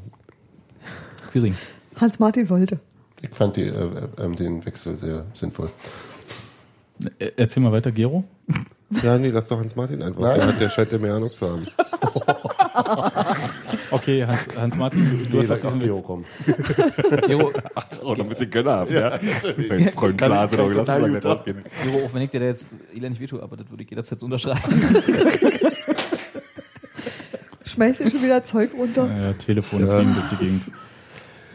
Quiring. Hans-Martin wollte. Ich fand die, äh, äh, den Wechsel sehr sinnvoll. Äh, Erzähl mal weiter, Gero. (laughs) Ja, nee, lass doch Hans-Martin einfach. Nein. Der, hat, der scheint ja mehr Ahnung zu haben. (laughs) Okay, Hans, Hans Martin, du, Nee, hast lass auf diesen Witz. kommen. (laughs) Gero, Oh, noch ein bisschen gönnerhaft, ja. Mein Freund Klaas, aber lass mal gleich rausgehen. Gero, auch wenn ich dir da jetzt elendig wehtue, aber das würde ich jederzeit unterschreiben. Schmeiß dir schon wieder Zeug runter. Ja, Telefone fliegen durch die Gegend.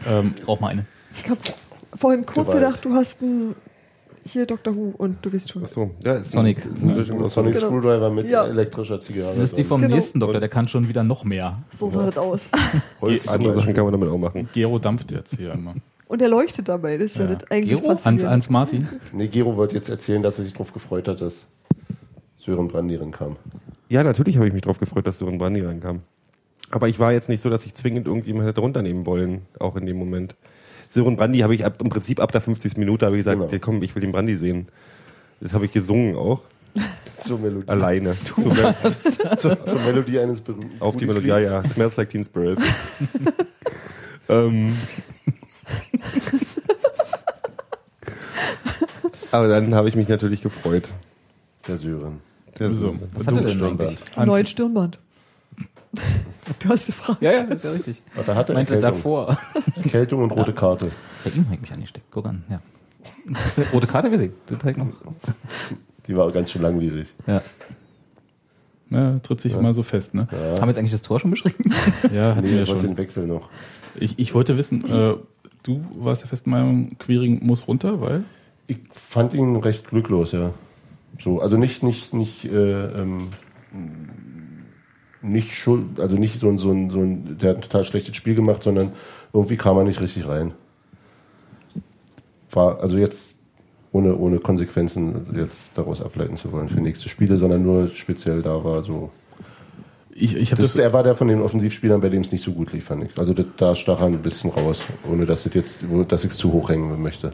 Ähm, Auch mal eine. Ich habe vorhin kurz Gewalt. gedacht, du hast ein hier Dr. Who und du bist schon. Achso, ja, ist Sonic. Ein, ist ein aus Sonic Genau. Screwdriver mit Ja. elektrischer Zigarre. Das ist die vom Genau. nächsten Doktor, der kann schon wieder noch mehr. So sah das aus. (laughs) Holz Andere Sachen kann man damit auch machen. Gero dampft jetzt hier immer. Und er leuchtet dabei. Das ist ja, Ja. das eigentlich Gero? Hans. Hans Martin. Nee, Gero wollte jetzt erzählen, dass er sich darauf gefreut hat, dass Sören Brandy kam. Ja, natürlich habe ich mich drauf gefreut, dass Sören Brandy reinkam. Aber ich war jetzt nicht so, dass ich zwingend irgendjemand hätte runternehmen wollen, auch in dem Moment. Sören Brandy habe ich ab, im Prinzip ab der 50. Minute habe ich gesagt, Genau. komm, ich will den Brandy sehen. Das habe ich gesungen auch, Zur Melodie. alleine. Zu, Mel- zur, zur Melodie eines berühmten auf die Melodie, ja, ja. Smells like Teen Spirit. (laughs) ähm. Aber dann habe ich mich natürlich gefreut. Der Sören. Der So, Was hat er denn eigentlich? Ein neues Stirnband. (laughs) Du hast gefragt. Ja, ja, ist ja richtig. Aber da hat er Meinte Erkältung. davor. Erkältung und rote Karte. Bei ihm ich mich angesteckt. Guck an, ja. (laughs) Rote Karte, wir sehen. Noch. Die war ganz schön langwierig. Ja. Ne, tritt sich immer so fest, ne? Haben wir jetzt eigentlich das Tor schon beschrieben? (laughs) Ja, hatten Nee, wir er wollte schon. den Wechsel noch. Ich, ich wollte wissen, äh, du warst der festen Meinung, Queering muss runter, weil? Ich fand ihn recht glücklos, ja. So, also nicht, nicht, nicht, äh, ähm, nicht schuld, also nicht so ein, so ein, so ein, der hat ein total schlechtes Spiel gemacht, sondern irgendwie kam er nicht richtig rein. War, also jetzt ohne, ohne Konsequenzen jetzt daraus ableiten zu wollen für nächste Spiele, sondern nur speziell da war so. Ich, ich habe Das, das, er war der von den Offensivspielern, bei dem es nicht so gut lief, fand ich. Also das, da stach er ein bisschen raus, ohne jetzt, dass ich es zu hoch hängen möchte.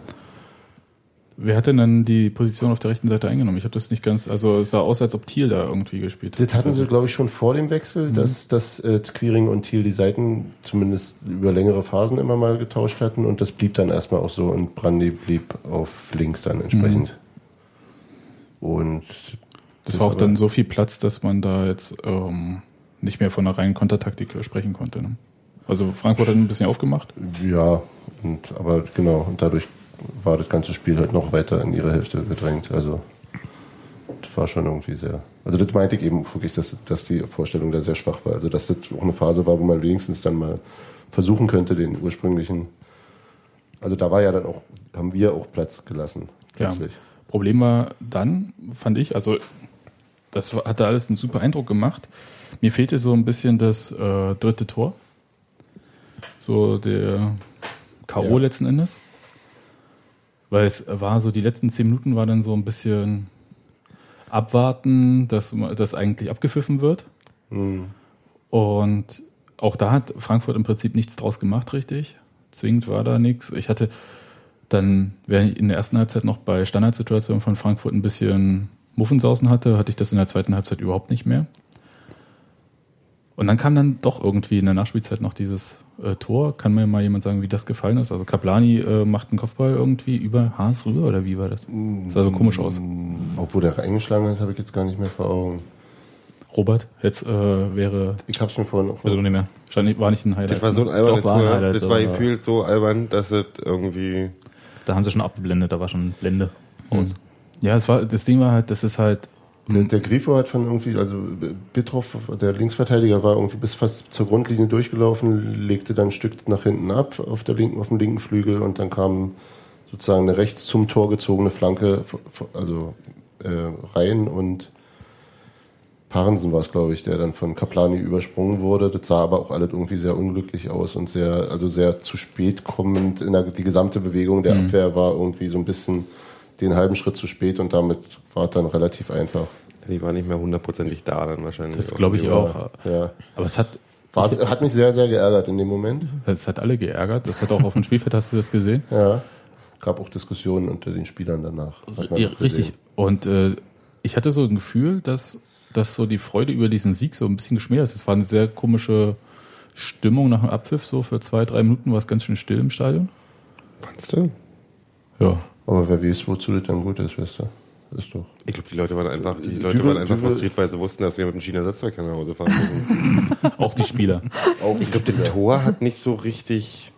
Wer hat denn dann die Position auf der rechten Seite eingenommen? Ich habe das nicht ganz, also es sah aus, als ob Thiel da irgendwie gespielt Das hatten Also, sie, glaube ich, schon vor dem Wechsel, Mhm. dass, dass äh, Queering und Thiel die Seiten zumindest über längere Phasen immer mal getauscht hatten und das blieb dann erstmal auch so und Brandy blieb auf links dann entsprechend. Und Das war auch dann so viel Platz, dass man da jetzt ähm, nicht mehr von einer reinen Kontertaktik äh, sprechen konnte. Ne? Also Frankfurt hat ein bisschen aufgemacht. Ja, und, aber genau, und dadurch war das ganze Spiel halt noch weiter in ihre Hälfte gedrängt. Also das war schon irgendwie sehr. Also das meinte ich eben wirklich, dass, dass die Vorstellung da sehr schwach war. Also dass das auch eine Phase war, wo man wenigstens dann mal versuchen könnte, den ursprünglichen. Also da war ja dann auch, haben wir auch Platz gelassen, Ja. plötzlich. Problem war dann, fand ich, also das hat da alles einen super Eindruck gemacht. Mir fehlte so ein bisschen das äh, dritte Tor. So der K.O. Ja. letzten Endes. Weil es war so, die letzten zehn Minuten war dann so ein bisschen abwarten, dass das eigentlich abgepfiffen wird. Und auch da hat Frankfurt im Prinzip nichts draus gemacht, richtig. Zwingend war da nichts. Ich hatte dann, während ich in der ersten Halbzeit noch bei Standardsituationen von Frankfurt ein bisschen Muffensausen hatte, hatte ich das in der zweiten Halbzeit überhaupt nicht mehr. Und dann kam dann doch irgendwie in der Nachspielzeit noch dieses äh, Tor. Kann mir mal jemand sagen, wie das gefallen ist? Also Kaplani äh, macht einen Kopfball irgendwie über Haas rüber oder wie war das? Das sah so komisch aus. Obwohl der eingeschlagen hat, habe ich jetzt gar nicht mehr vor Augen. Robert, jetzt äh, wäre, Ich habe schon vorhin auch. also nicht mehr, stand war nicht ein Highlight. Das war so ein albernes war ein Tor. Highlight, Das war gefühlt so albern, dass es irgendwie. Da haben sie schon abgeblendet, da war schon Blende aus. ja, es war, das Ding war halt, das ist halt, Der, der Grifo hat von irgendwie, also Bitroff, der Linksverteidiger, war irgendwie bis fast zur Grundlinie durchgelaufen, legte dann ein Stück nach hinten ab auf, der linken, auf dem linken Flügel und dann kam sozusagen eine rechts zum Tor gezogene Flanke, also äh, rein und Parensen war es, glaube ich, der dann von Kaplani übersprungen wurde. Das sah aber auch alles irgendwie sehr unglücklich aus und sehr, also sehr zu spät kommend. Der, die gesamte Bewegung der Abwehr war irgendwie so ein bisschen den halben Schritt zu spät und damit war es dann relativ einfach. Die war nicht mehr hundertprozentig da dann wahrscheinlich. das glaube ich auch. Ja. Aber es hat War's, hat mich sehr, sehr geärgert in dem Moment. Das hat alle geärgert. Das hat auch auf dem Spielfeld, hast du das gesehen? Ja. Gab auch Diskussionen unter den Spielern danach. Ja, richtig. Und äh, ich hatte so ein Gefühl, dass, dass so die Freude über diesen Sieg so ein bisschen geschmälert ist. Es war eine sehr komische Stimmung nach dem Abpfiff. So für zwei, drei Minuten war es ganz schön still im Stadion. Fandst du? Ja. Aber wer weiß, wozu das dann gut ist, weißt du? Ist doch. Ich glaube, die Leute waren einfach, die Leute Dübel- waren einfach Dübel- frustriert, weil sie wussten, dass wir mit dem China-Setzwerk nach Hause fahren müssen. (laughs) Auch die Spieler. Auch Ich glaube, das Tor hat nicht so richtig.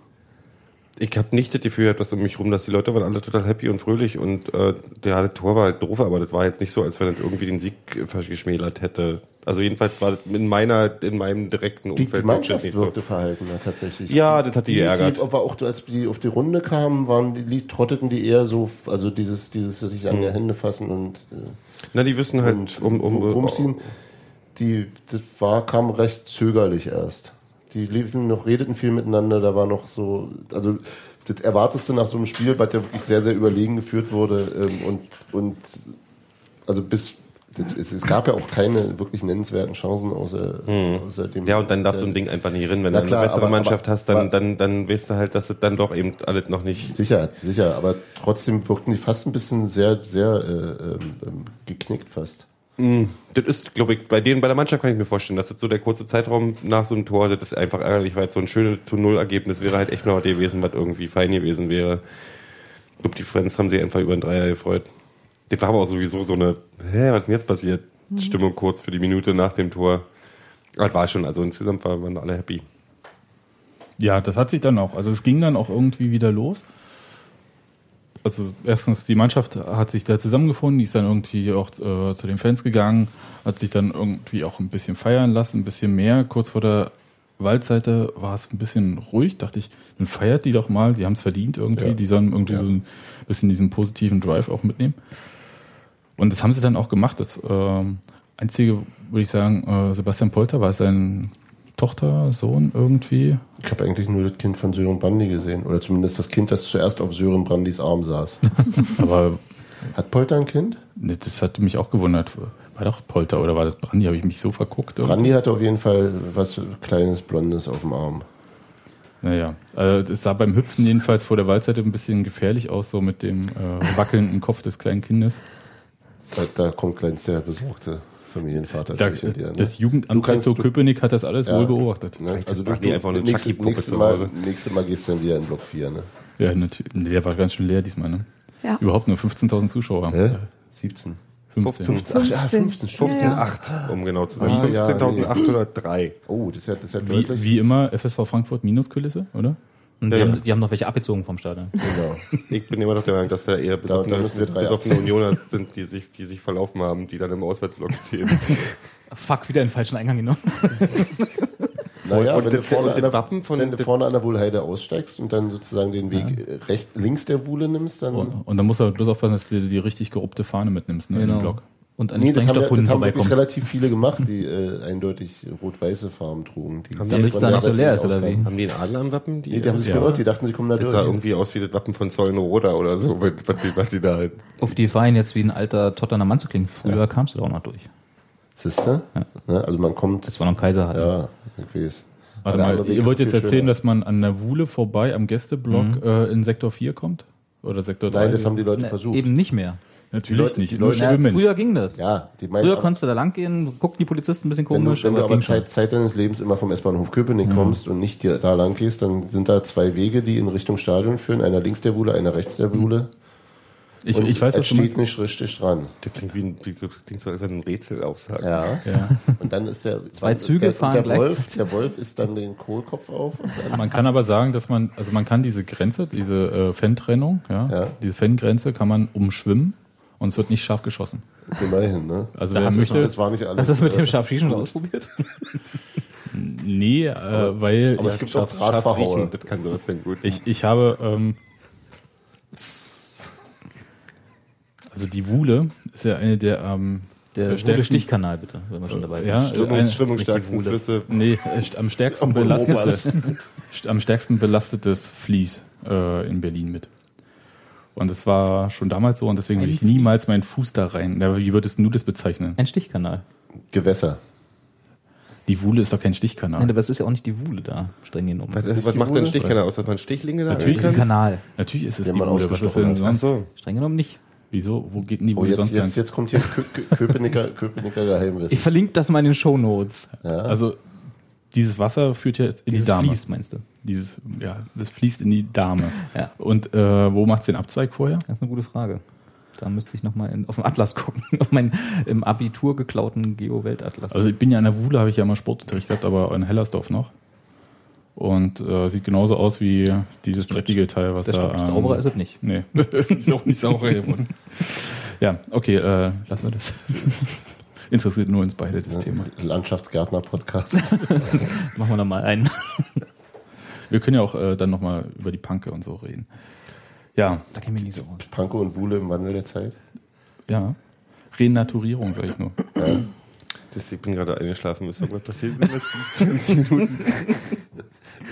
Ich habe nicht das Gefühl gehabt, dass um mich rum, dass die Leute waren alle total happy und fröhlich und äh, der das Tor war halt doof, aber das war jetzt nicht so, als wenn das irgendwie den Sieg verschmälert hätte. Also jedenfalls war das in meiner, in meinem direkten die, Umfeld die Mannschaft nicht so. wirkte verhalten ja, tatsächlich. Ja, das hat die die, geärgert. Die, aber auch als die auf die Runde kamen, waren die, die trotteten die eher so, also dieses, dieses sich an die Hände fassen und, äh, Na, die wissen halt, und um, um, rumziehen. Die, das war, kam recht zögerlich erst. Die liefen noch, redeten viel miteinander, da war noch so, also das erwartest du nach so einem Spiel, was ja wirklich sehr, sehr überlegen geführt wurde ähm, und, und also bis das, es, gab ja auch keine wirklich nennenswerten Chancen außer, außer dem. Hm. Ja, und dann darf so äh, ein Ding einfach nicht rennen. Wenn du eine bessere aber- Mannschaft aber- hast, dann, aber- dann, dann weißt du halt, dass es dann doch eben alles noch nicht. Sicher, sicher, aber trotzdem wirkten die fast ein bisschen sehr, sehr äh, ähm, geknickt fast. Das ist, glaube ich, bei denen, bei der Mannschaft kann ich mir vorstellen, dass das so der kurze Zeitraum nach so einem Tor, das ist einfach ärgerlich, weil so ein schönes zu Null Ergebnis wäre halt echt noch was gewesen, was irgendwie fein gewesen wäre. Ich glaube, die Friends haben sich einfach über den Dreier gefreut. Das war aber auch sowieso so eine, hä, was ist denn jetzt passiert? Stimmung kurz für die Minute nach dem Tor. Aber das war schon, also insgesamt waren, waren alle happy. Ja, das hat sich dann auch. Also es ging dann auch irgendwie wieder los. Also erstens, die Mannschaft hat sich da zusammengefunden, die ist dann irgendwie auch äh, zu den Fans gegangen, hat sich dann irgendwie auch ein bisschen feiern lassen, ein bisschen mehr. Kurz vor der Waldseite war es ein bisschen ruhig, dachte ich, dann feiert die doch mal, die haben es verdient irgendwie, Ja. die sollen irgendwie Ja. so ein bisschen diesen positiven Drive auch mitnehmen. Und das haben sie dann auch gemacht. Das ähm, Einzige, würde ich sagen, äh, Sebastian Polter war sein Tochter, Sohn irgendwie. Ich habe eigentlich nur das Kind von Sören Brandy gesehen. Oder zumindest das Kind, das zuerst auf Sören Brandys Arm saß. (laughs) Aber Hat Polter ein Kind? ne, das hat mich auch gewundert. War doch Polter oder war das Brandi? Habe ich mich so verguckt? irgendwie? Brandy hatte auf jeden Fall was kleines Blondes auf dem Arm. Naja, also es sah beim Hüpfen jedenfalls vor der Waldseite ein bisschen gefährlich aus, so mit dem äh, wackelnden Kopf des kleinen Kindes. Da, da kommt gleich der besorgte Familienvater. Da, ich ja dir, ne? das Jugendamt Köpenick hat das alles Ja. wohl beobachtet. Ne? Also du, du einfach eine nächste, nächste, Mal, nächste Mal gehst du dann wieder in Block 4, ne? Ja, natürlich. Nee, der war ganz schön leer diesmal, ne? Ja. Überhaupt nur 15.000 Zuschauer. Hä? 17. 15. 15. Ach, ja, 15. 15. Ja, ja. 15,8, um genau zu sein. Ah, ja, 15.803. Oh, das ist ja, das ist ja Wie, wie immer FSV Frankfurt Minuskulisse, oder? Und Ja, die, ja. haben, die haben noch welche abgezogen vom Stadion. Genau. Ich bin immer noch der Meinung, dass da eher Da- da müssen wir drei besoffene. Unioner sind, die sich, die sich verlaufen haben, die dann im Auswärtsblock stehen. (laughs) Fuck, wieder den falschen Eingang genommen. (laughs) Naja, Und wenn, du vorne, an der, Wappen von- wenn du vorne an der Wohlheide aussteigst und dann sozusagen den Weg äh, recht, links der Wuhle nimmst, dann. Und, und dann musst du bloß aufpassen, dass du dir die richtig gerupte Fahne mitnimmst, ne, in den Block. Und an die Nee, das haben, ja, Sprengstoffhunden das haben wirklich vorbeikommst. relativ viele gemacht, die äh, eindeutig rot-weiße Farben trugen. Die Haben Damit von es da der nicht so leer ist, oder wie? haben die einen Adler am Wappen? Nee, die haben sich Ja. geirrt, die dachten, sie kommen da Das durch. sah irgendwie aus wie das Wappen von Zollenroda oder so, was die, was die da halt. Auf die Verein jetzt wie ein alter Tottener Mann zu klingen. Früher kamst du da auch noch durch. Siehste? Ne? Also man kommt. Das war noch Kaiser halt. Ja, ich weiß. Warte mal, ihr ist wollt jetzt erzählen, schöner. dass man an der Wuhle vorbei am Gästeblock äh, in Sektor 4 kommt? Oder Sektor 3? Nein, das haben die Leute Ne, versucht. Eben nicht mehr. Natürlich Leute- nicht. Nur Leute- Na, schwimmend. früher ging das. Ja, die meinen, Früher konntest du da lang gehen, guckten die Polizisten ein bisschen wenn, komisch, du, wenn du aber ging schon. Zeit, Zeit deines Lebens immer vom S-Bahnhof Köpenick kommst und nicht dir da lang gehst, dann sind da zwei Wege, die in Richtung Stadion führen. Einer links der Wuhle, einer rechts der Wuhle. Ich, Und ich weiß, es du steht nicht richtig dran. Das klingt wie ein, wie, klingt so, als wenn ein Rätsel aufsagt. Ja. Ja. (laughs) Und dann ist der Zwei Züge der, fahren der Wolf, der Wolf ist dann den Kohlkopf auf. Man kann aber sagen, dass man, also man kann diese Grenze, diese äh, Fan-Trennung, ja, Ja. diese Fan-Grenze kann man umschwimmen und es wird nicht scharf geschossen. immerhin, ne? Also Da wer möchte, Das war nicht alles. Hast du das mit äh, dem Scharfschießen schon (laughs) ausprobiert? (laughs) nee, äh, weil aber ich, es gibt auch Scharf riechen, das kann sowas denn gut. ich, ich habe, ähm, also die Wuhle ist ja eine der ähm, Der stärksten- Wuhle Stichkanal, bitte, wenn wir schon dabei sind. ja, Strömung, strömungsstärksten Flüsse. Nee, (laughs) am stärksten belastetes, am stärksten belastetes Fließ äh, in Berlin mit. Und es war schon damals so und deswegen würde ich niemals meinen Fuß da rein. Wie würdest du das bezeichnen? Ein Stichkanal. Gewässer. Die Wuhle ist doch kein Nein, Stichkanal. aber es ist ja auch nicht die Wuhle da, streng genommen. Was, was die macht denn ein? Stichkanal aus, dass man Stichlinge da Natürlich Das ist ein kann? Kanal. Natürlich ist es die man Wuhle. Was ist denn hat. Sonst? so. Streng genommen nicht. Wieso? Wo geht denn die Oh, Wuhle jetzt, sonst jetzt, lang? jetzt kommt hier Kö Kö Köpenicker, Köpenicker Geheimwissen. Ich verlinke das mal in den Shownotes. Ja. Also, dieses Wasser führt ja in Dieses die Dame. Fließ, meinst du? Dieses, ja, das fließt in die Dame. Ja. Und äh, wo macht's den Abzweig vorher? Das ist eine gute Frage. Da müsste ich nochmal auf den Atlas gucken, (laughs) auf meinen im Abitur geklauten Geo-Weltatlas. Also ich bin ja an der Wuhle, habe ich ja mal Sportunterricht gehabt, aber in Hellersdorf noch. Und äh, sieht genauso aus wie dieses dreckige Teil, was Das da. stimmt. Sauberer ist es nicht. Nee, (laughs) es ist auch nicht sauber geworden. (laughs) Ja, okay, äh, lassen wir das. Interessiert nur uns beide das Thema. Landschaftsgärtner-Podcast. (laughs) Machen wir da mal einen. Wir können ja auch äh, dann nochmal über die Panke und so reden. Ja, Da ich mich nicht so aus. Pankow und Wuhle im Wandel der Zeit. ja. Renaturierung, sag ich nur. Das, ich bin gerade eingeschlafen. Was was passiert in den letzten 20 Minuten? (laughs)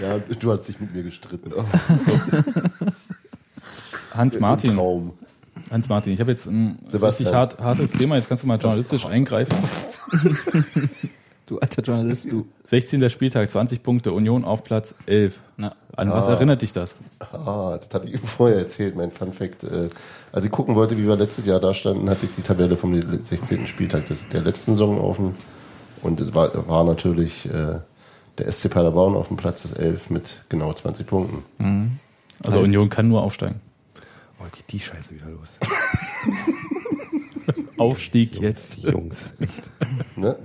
Ja, du hast dich mit mir gestritten. Hans Martin. Traum. Hans Martin, ich habe jetzt ein Sebastian. richtig hart, hartes Thema. Jetzt kannst du mal journalistisch eingreifen. (laughs) Du alter Journalist, du. 16. Spieltag, 20 Punkte, Union auf Platz 11. Na, An was erinnert dich das? Ah, das hatte ich ihm vorher erzählt, mein Fun Fact. Äh, Als ich gucken wollte, wie wir letztes Jahr da standen, hatte ich die Tabelle vom 16. Spieltag des, der letzten Saison offen. Und es war, war natürlich äh, der SC Paderborn auf dem Platz des 11 mit genau 20 Punkten. Also Union kann nur aufsteigen. Oh, geht die Scheiße wieder los. (laughs) Aufstieg jetzt. Die Jungs. Echt. Ne?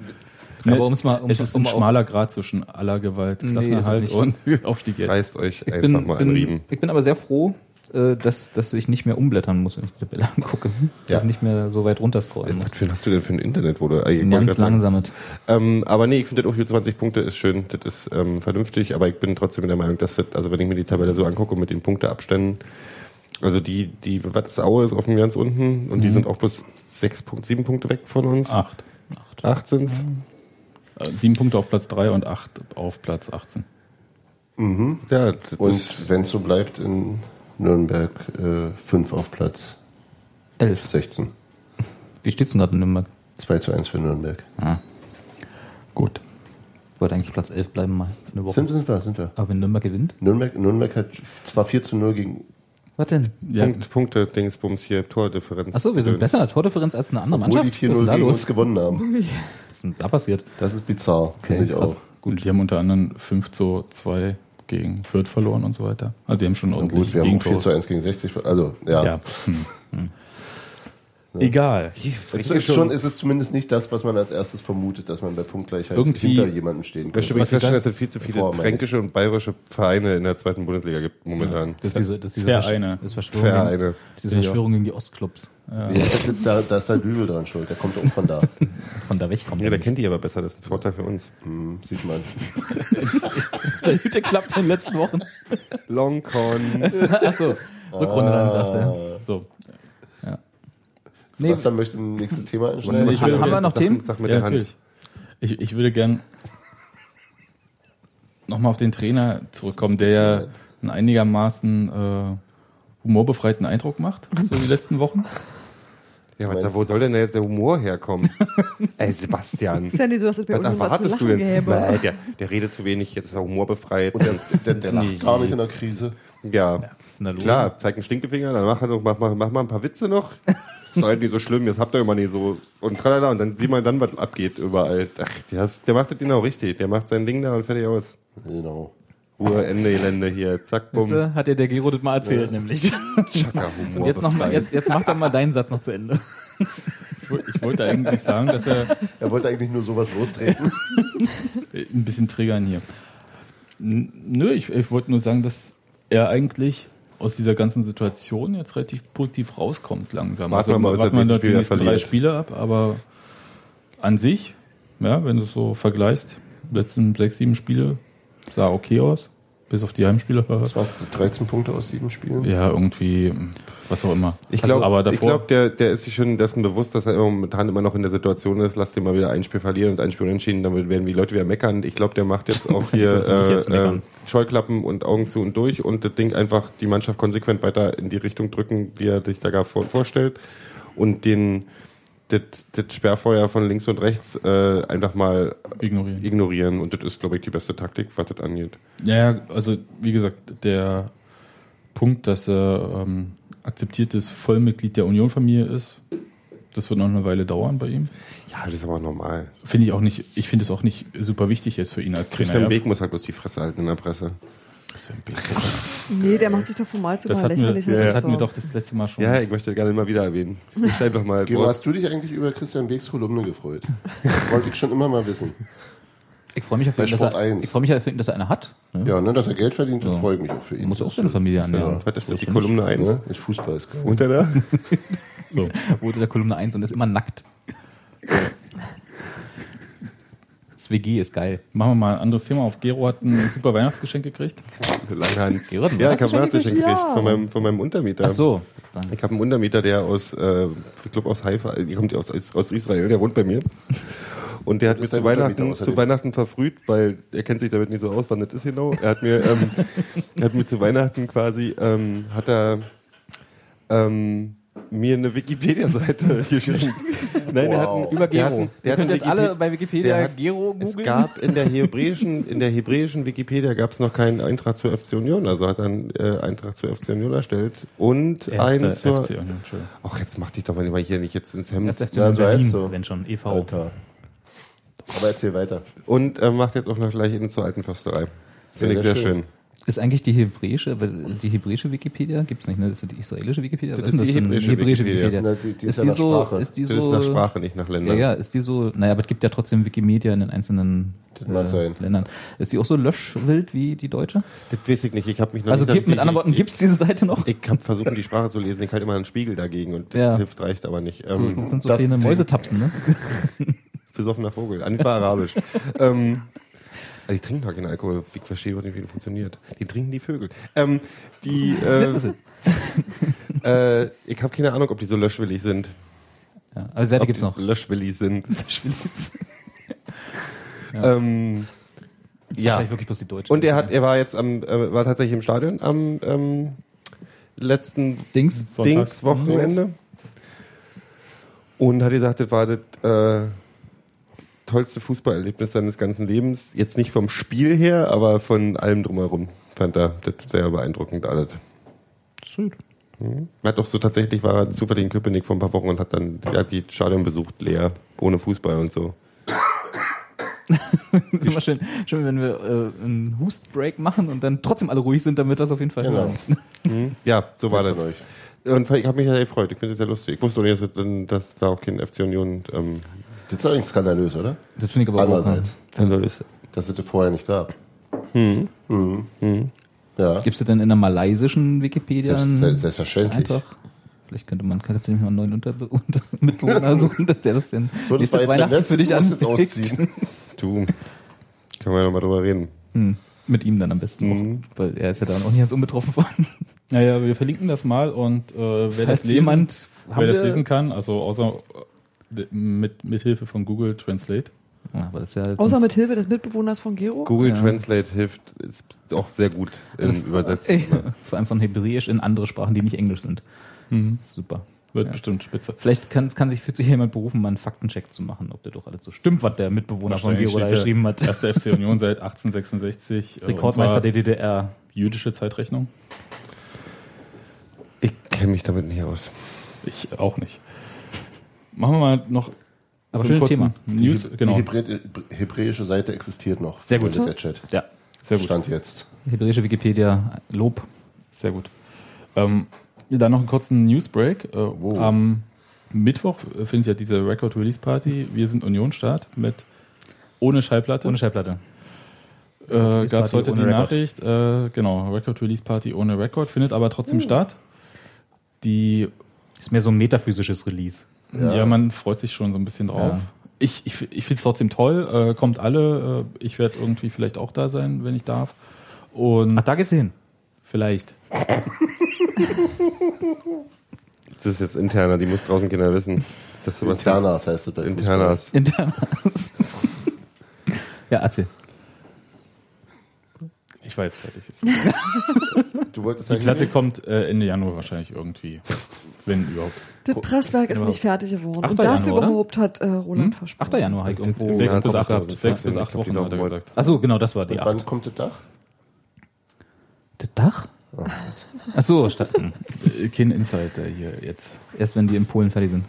Aber um's mal, um's, es ist um ein schmaler Grad zwischen aller Gewalt, Nee, Klassenerhalt es und (laughs) Aufstieg jetzt. Reißt euch ich einfach bin, mal Riemen. bin, ich bin aber sehr froh, äh, dass, dass ich nicht mehr umblättern muss, wenn ich die Tabelle (laughs) angucke. Dass Ja. ich nicht mehr so weit runterscrollen muss. Was für, hast du denn für ein Internet, wo du eigentlich ganz langsames. Ähm, aber nee, ich finde das auch hier 20 Punkte ist schön, das ist ähm, vernünftig, aber ich bin trotzdem der Meinung, dass das, also wenn ich mir die Tabelle so angucke mit den Punkteabständen, also die, die, was ist Aue ist auf dem ganz unten und die sind auch bis sechs Punkte, sieben Punkte weg von uns. Acht. Acht sind's. Äh, Sieben Punkte auf Platz 3 und acht auf Platz 18. Ja, das ist, Und wenn es so bleibt, in Nürnberg äh, 5 auf Platz Elf. 16. Wie steht's denn gerade in Nürnberg? 2 zu 1 für Nürnberg. Ah, Gut. ich wollte eigentlich Platz 11 bleiben mal eine Woche. Sind, sind wir, sind wir. Aber wenn Nürnberg gewinnt? Nürnberg, Nürnberg hat zwar 4 zu 0 gegen Was denn? Ja, Punkt, Punkte, Dingsbums hier, Tordifferenz. Achso, wir sind besser in der Tordifferenz als eine andere obwohl die Mannschaft. Was ist 4-0 denn da gegen los? uns gewonnen haben. (laughs) Was ist denn da passiert? Das ist bizarr, finde ich krass. auch. gut. Die haben unter anderem 5 zu 2 gegen Fürth verloren und so weiter. Also die haben schon Na ordentlich gut, wir haben 4 Gegentore. zu 1 gegen 60. ver- Also, ja. Ja. Hm. Egal. Es ist, schon, es ist zumindest nicht das, was man als erstes vermutet, dass man bei Punktgleichheit Irgendwie- hinter jemandem stehen Ich möchte könnte. übrigens feststellen, dass es viel zu viele fränkische und bayerische Vereine in der zweiten Bundesliga gibt momentan. Das ist diese, das ist diese Vereine. Versch- das ist Verschwörung, Vereine. Diese Verschwörung gegen die Ostclubs. Ja, da, da ist der Dübel dran schuld, der kommt auch von da. (laughs) Von da wegkommt. Ja, der kennt die aber besser, das ist ein Vorteil für uns. Hm, sieht man. (laughs) der Hüte klappt in den letzten Wochen. Longcon. (laughs) Achso, Rückrunde dann sagst du. Ah. So. Nee, Sebastian möchte ein nächstes Thema Nee, einschneiden. ich will- haben wir noch sag, Themen? Sag mit ja, der Hand. natürlich. Ich, ich würde gern nochmal auf den Trainer zurückkommen, der ja einen einigermaßen äh, humorbefreiten Eindruck macht, so die letzten Wochen. Ja, was, wo soll denn jetzt der Humor herkommen? (laughs) Ey, Sebastian. Ist ja nicht so, dass es bei Was uns was zu erwartest du denn? gäbe. Nee, der, der redet zu wenig, jetzt ist er humorbefreit. Und der, der, der lacht gar nicht in der Krise. ja, los? klar, zeig einen Stinkefinger, dann mach, er doch- mach, mach, mach mal ein paar Witze noch. Ist doch halt nicht so schlimm, jetzt habt ihr immer nicht so. Und tralala, und dann sieht man dann, was abgeht überall. Ach, der, ist, der macht das genau richtig. Der macht sein Ding da und fertig aus. Genau. Ruhe, Ende, Gelände hier, zack, bumm. Siehste, Hat dir der Gero das mal erzählt, nämlich. Chaka, Humor. Und jetzt, noch mal, jetzt, jetzt macht er mal deinen Satz noch zu Ende. Ich, woll- ich wollte eigentlich sagen, dass er Er wollte eigentlich nur sowas lostreten. ein bisschen triggern hier. Nö, ich, ich wollte nur sagen, dass er eigentlich aus dieser ganzen Situation jetzt relativ positiv rauskommt langsam. Warten wir mal, warten noch die Spiel nächsten drei. Spiele ab, aber an sich, ja, wenn du es so vergleichst, die letzten sechs, sieben Spiele sah okay aus, bis auf die Heimspiele. (laughs) Das war's, 13 Punkte aus sieben Spielen. Ja, irgendwie, was auch immer. Ich Also, glaube, aber ich davor, glaub, der, der ist sich schon dessen bewusst, dass er immer momentan immer noch in der Situation ist, lass den mal wieder ein Spiel verlieren und ein Spiel unentschieden, damit werden die Leute wieder meckern. Ich glaube, der macht jetzt (laughs) auch hier ich jetzt äh, äh. Scheuklappen und Augen zu und durch und das Ding einfach die Mannschaft konsequent weiter in die Richtung drücken, die er sich da gar vor, vorstellt und den das, Sperrfeuer von links und rechts äh, einfach mal Ignorieren. ignorieren. Und das ist, glaube ich, die beste Taktik, was das angeht. Ja, also wie gesagt, der Punkt, dass er ähm, akzeptiertes Vollmitglied der Union-Familie ist, das wird noch eine Weile dauern bei ihm. Ja, das ist aber normal. Finde ich auch nicht, ich finde es auch nicht super wichtig jetzt für ihn als Trainer. Christian Beek muss halt bloß die Fresse halten in der Presse. Christian Beek. Nee, der macht sich doch von Mal zu Das Mal wir, lächerlich. das hatten wir doch das letzte Mal schon. Ja, ich möchte gerne immer wieder erwähnen. Ich doch mal Gero, hast du dich eigentlich über Christian Beeks Kolumne gefreut? Das (laughs) wollte ich schon immer mal wissen. Ich freue mich, auf ihn, dass er, 1. ich freu mich auf ihn, dass er eine hat. Ne? Ja, ne, dass er Geld verdient, das Ja. freue ich mich auch für ihn. Er muss ja auch seine Familie ernähren. Was ist das, die Kolumne 1? Ne? Mit Fußball ist geil. Unter da? (laughs) (laughs) So. Wurde der Kolumne 1 und ist immer nackt. WG ist geil. Machen wir mal ein anderes Thema auf. Gero hat ein super Weihnachtsgeschenk gekriegt. Langhans. Gero hat einen Ja, ich habe Weihnachtsgeschenk Weihnachtsgeschenk gekriegt? Ja. von meinem, von meinem Untermieter. Ach so. Ich habe einen Untermieter, der aus, äh, ich glaube aus Haifa, der kommt ja aus, aus Israel, der wohnt bei mir. Und der hat mir zu Weihnachten, zu Weihnachten verfrüht, weil er kennt sich damit nicht so aus, wann das ist genau. Er hat mir, ähm, (laughs) er hat mir zu Weihnachten quasi, ähm, hat er ähm, mir eine Wikipedia-Seite (laughs) geschenkt. Nein, der hat einen, Über der hat Gero. einen- Der hat könnt einen jetzt alle bei Wikipedia der hat- Gero es googeln. gab in der (laughs) hebräischen, in der hebräischen Wikipedia gab es noch keinen Eintrag zur FC Union, also hat er einen äh, Eintrag zur FC Union erstellt und einen zur. FC Union, Entschuldigung. Ach, jetzt mach dich doch mal hier nicht jetzt ins Hemd. Das ist Ja, so Berlin, heißt so. wenn schon, e.V. Alter. Aber erzähl weiter. Und äh, macht jetzt auch noch gleich in zur alten Försterei. Finde ich sehr sehr schön. Ist eigentlich die hebräische, die hebräische Wikipedia gibt's nicht, ne? Das ist die israelische Wikipedia. Das ist denn die eine hebräische Wikipedia. Na, die- die ist ist ja die nach so, Sprache. ist die Das so, ist nach Sprache, nicht nach ja, Ländern. ja, ist die so, naja, aber es gibt ja trotzdem Wikimedia in den einzelnen Das äh. Ländern. Ist die auch so löschwild wie die deutsche? Das weiß ich nicht. Ich habe mich noch Also nicht gibt, mit anderen Worten, gibt's diese Seite noch? Ich habe versucht, die Sprache zu lesen. Ich halte immer einen Spiegel dagegen und das Ja. hilft reicht aber nicht. So, Ähm, das sind so das kleine. Mäusetapsen, ne? (laughs) besoffener Vogel. Anni war arabisch. (laughs) ähm, also die trinken gar keinen Alkohol. Ich verstehe überhaupt nicht, wie das funktioniert. Die trinken die Vögel. Ähm, die, äh, (laughs) äh, ich habe keine Ahnung, ob die so löschwillig sind. Ja, also Seite Ob gibt's die noch. so Löschwillig sind. (laughs) (laughs) ähm, ja. Wahrscheinlich wirklich bloß die deutsche. Und er hat, er war jetzt am, äh, war tatsächlich im Stadion am ähm, letzten Dings. Dings Wochenende und hat gesagt, das war das äh, tollste Fußballerlebnis seines ganzen Lebens. Jetzt nicht vom Spiel her, aber von allem drumherum. Fand er das sehr beeindruckend alles. Mhm. Er hat doch so tatsächlich war er zufällig in Köpenick vor ein paar Wochen und hat dann hat die Stadion besucht, leer, ohne Fußball und so. Das (laughs) ist immer schön, schön, wenn wir äh, einen Hustbreak machen und dann trotzdem alle ruhig sind, damit das auf jeden Fall Genau. hören. (laughs) Ja, so war das. euch. Und ich habe mich ja gefreut. Ich finde es sehr lustig. Ich wusste doch nicht, dass, dass da auch kein FC Union ähm, Das ist eigentlich skandalös, oder? Das finde ich aber Andererseits. Dass es das vorher nicht gab. Hm. Mhm. Ja. Gibt es denn in der malaysischen Wikipedia Selbst, selbstverständlich. Eintrag? Vielleicht könnte man kannst du nämlich mal einen neuen Unter (laughs) Unter Mitbewohner suchen, (laughs) dass der das denn So, das nächste war jetzt Weihnachten für dich letzte, du musst jetzt anlegt. ausziehen. (laughs) Du, können wir ja nochmal drüber reden. Hm. Mit ihm dann am besten Mhm. auch, weil er ist ja dann auch nicht ganz unbetroffen von. Naja, wir verlinken das mal und äh, wer Falls das lesen, jemand wer das lesen kann, also außer äh, mit, mit Hilfe von Google Translate. Ja, aber das ist ja Außer mit Hilfe des Mitbewohners von Gero. Google Ja. Translate hilft, ist auch sehr gut im Übersetzen. Ey, vor allem von Hebräisch in andere Sprachen, die nicht Englisch sind. Mhm. Super. Wird Ja. bestimmt spitze. Vielleicht kann, kann sich für sich jemand berufen, mal einen Faktencheck zu machen, ob der doch alles so stimmt, was der Mitbewohner von Gero da geschrieben der hat. Erste (laughs) FC Union seit 1866. äh, Rekordmeister der DDR. Jüdische Zeitrechnung. Ich kenne mich damit nicht aus. Ich auch nicht. Machen wir mal noch Aber so schönes Thema. News. Die genau. Hebrä hebräische Seite existiert noch. Sehr gut. Der Chat. Ja, Sehr gut. Stand jetzt. hebräische Wikipedia, Lob. Sehr gut. Ähm, dann noch einen kurzen Newsbreak. Äh, Am Mittwoch äh, findet ja diese Record Release Party. Wir sind Union Start mit ohne Schallplatte. Ohne Schallplatte. äh, gab es heute die Record. Nachricht. Äh, genau, Record Release Party ohne Record findet aber trotzdem statt. Die, Ist mehr so ein metaphysisches Release. Ja. man freut sich schon so ein bisschen drauf. Ja. Ich, ich, ich finde es trotzdem toll. Äh, kommt alle. Äh, ich werde irgendwie vielleicht auch da sein, wenn ich darf. Und Ach, da geht's hin. vielleicht. (laughs) Das ist jetzt interner, die muss draußen keiner wissen. Das ist sowas Internas heißt es bei Internas. Internas. (laughs) ja, erzähl. Ich war jetzt fertig. (laughs) Du wolltest Die Platte kommt äh, Ende Januar wahrscheinlich irgendwie. wenn überhaupt. Das Presswerk ist Genau. nicht fertig geworden. 8. Und das Januar, oder? überhaupt hat äh, Roland versprochen. 8. Januar, Heik, irgendwo. Ja, Sechs bis kommt acht, raus, sechs das bis weiß acht ich, ich Wochen, glaub, hat er gesagt. Achso, genau, das war die Und 8. wann kommt das Dach? Das Dach? Achso, statt. hm. Äh, Kein Insider hier jetzt. Erst wenn die in Polen fertig sind.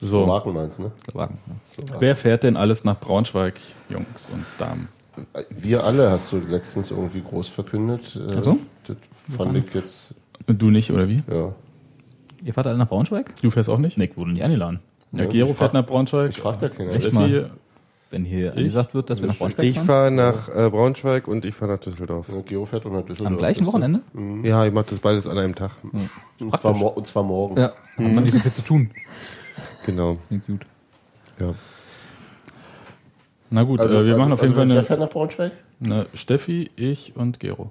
So, Slowaken meinst ne? Slowaken. wer fährt denn alles nach Braunschweig, Jungs und Damen? Wir alle hast du letztens irgendwie groß verkündet. Äh, Ach so? Das fand ich jetzt, Und du nicht, oder wie? ja. Ihr fahrt alle nach Braunschweig? Du fährst auch nicht? Nee, ich wurde nicht eingeladen. Ja, Ja, Gero ich fährt nach Braunschweig. Ich frag da keiner. Jesse, mal. Wenn hier gesagt wird, dass wir nach Braunschweig Ich fahren? fahre nach äh, Braunschweig und ich fahre nach Düsseldorf. Ja, Gero fährt auch nach Düsseldorf. Am gleichen Wochenende? Ja, ich mache das beides an einem Tag. Und zwar, und zwar morgen. Ja, hat man nicht so viel zu tun. Genau. Klingt gut. Ja. Na gut, Also, äh, wir also, machen auf jeden also, Fall Wer eine, fährt nach Braunschweig? eine Steffi, ich und Gero.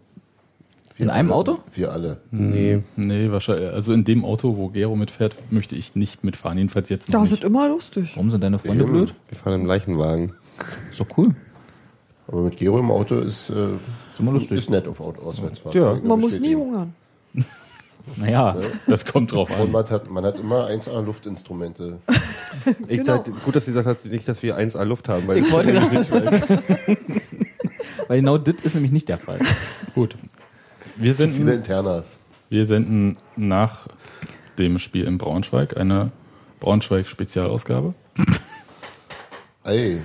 In einem alle. Auto? Wir alle. Nee. Nee, wahrscheinlich. Also in dem Auto, wo Gero mitfährt, möchte ich nicht mitfahren. Jedenfalls jetzt noch Das ist nicht. immer lustig. Warum sind deine Freunde Eben. blöd? Wir fahren im Leichenwagen. Ist doch cool. Aber mit Gero im Auto ist, äh, Ist immer lustig. ist nett auf Auto Auswärtsfahrt. Ja. Man muss nie hungern. (laughs) Naja, Das kommt drauf Und an. man hat, man hat immer 1A Luftinstrumente. (laughs) Ich Genau. dachte, gut, dass sie gesagt hat, nicht, dass wir 1A Luft haben. Weil ich wollte (laughs) (laughs) Weil genau das ist nämlich nicht der Fall. Gut. Wir Zu viele senden, Internas. wir senden nach dem Spiel in Braunschweig eine Braunschweig-Spezialausgabe. Ey,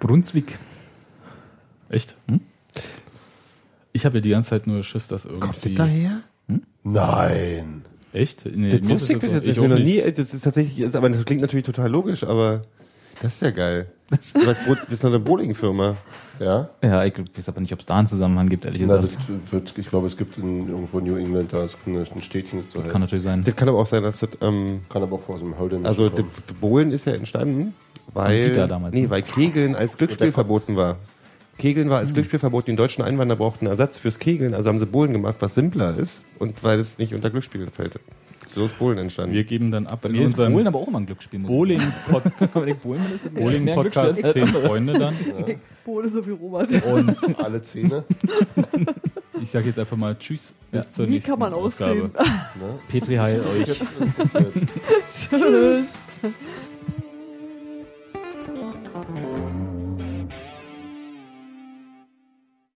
Brunswick. Echt? Ich habe ja die ganze Zeit nur Schiss, dass irgendwie. daher? Nein. Echt? Nee, Das wusste ich bis jetzt Mir noch nicht. nie, das ist tatsächlich, ist, aber das klingt natürlich total logisch, aber das ist ja geil. Das ist noch eine Bowling-Firma. Ja? Ja, ich weiß aber nicht, ob es da einen Zusammenhang gibt, ehrlich Na, gesagt. das wird, ich glaube, es gibt in, irgendwo in New England da ist ein Städtchen, das so heißt. Kann natürlich sein. Das kann aber auch sein, dass das, ähm, Kann aber auch vor so einem Holden. also Bowlen ist ja entstanden, weil, Dieter damals, nee, ne? weil Kegeln als Glücksspiel verboten war. Kegeln war als Glücksspiel verboten. Die deutschen Einwanderer brauchten einen Ersatz fürs Kegeln, also haben sie Bowlen gemacht, was simpler ist und weil es nicht unter Glücksspiel fällt. So ist Bowlen entstanden. Wir geben dann ab Bei in mir ist Bowlen aber auch immer ein Glücksspiel. Bowling, Pod (laughs) Glücksspiel als Zehn. Freunde dann. (laughs) Bohle so wie Robert. Und (laughs) alle Zähne. ich sage jetzt einfach mal Tschüss. Bis zur Wie nächsten kann man Ausgabe. ausreden? Petri heil euch. Tschüss.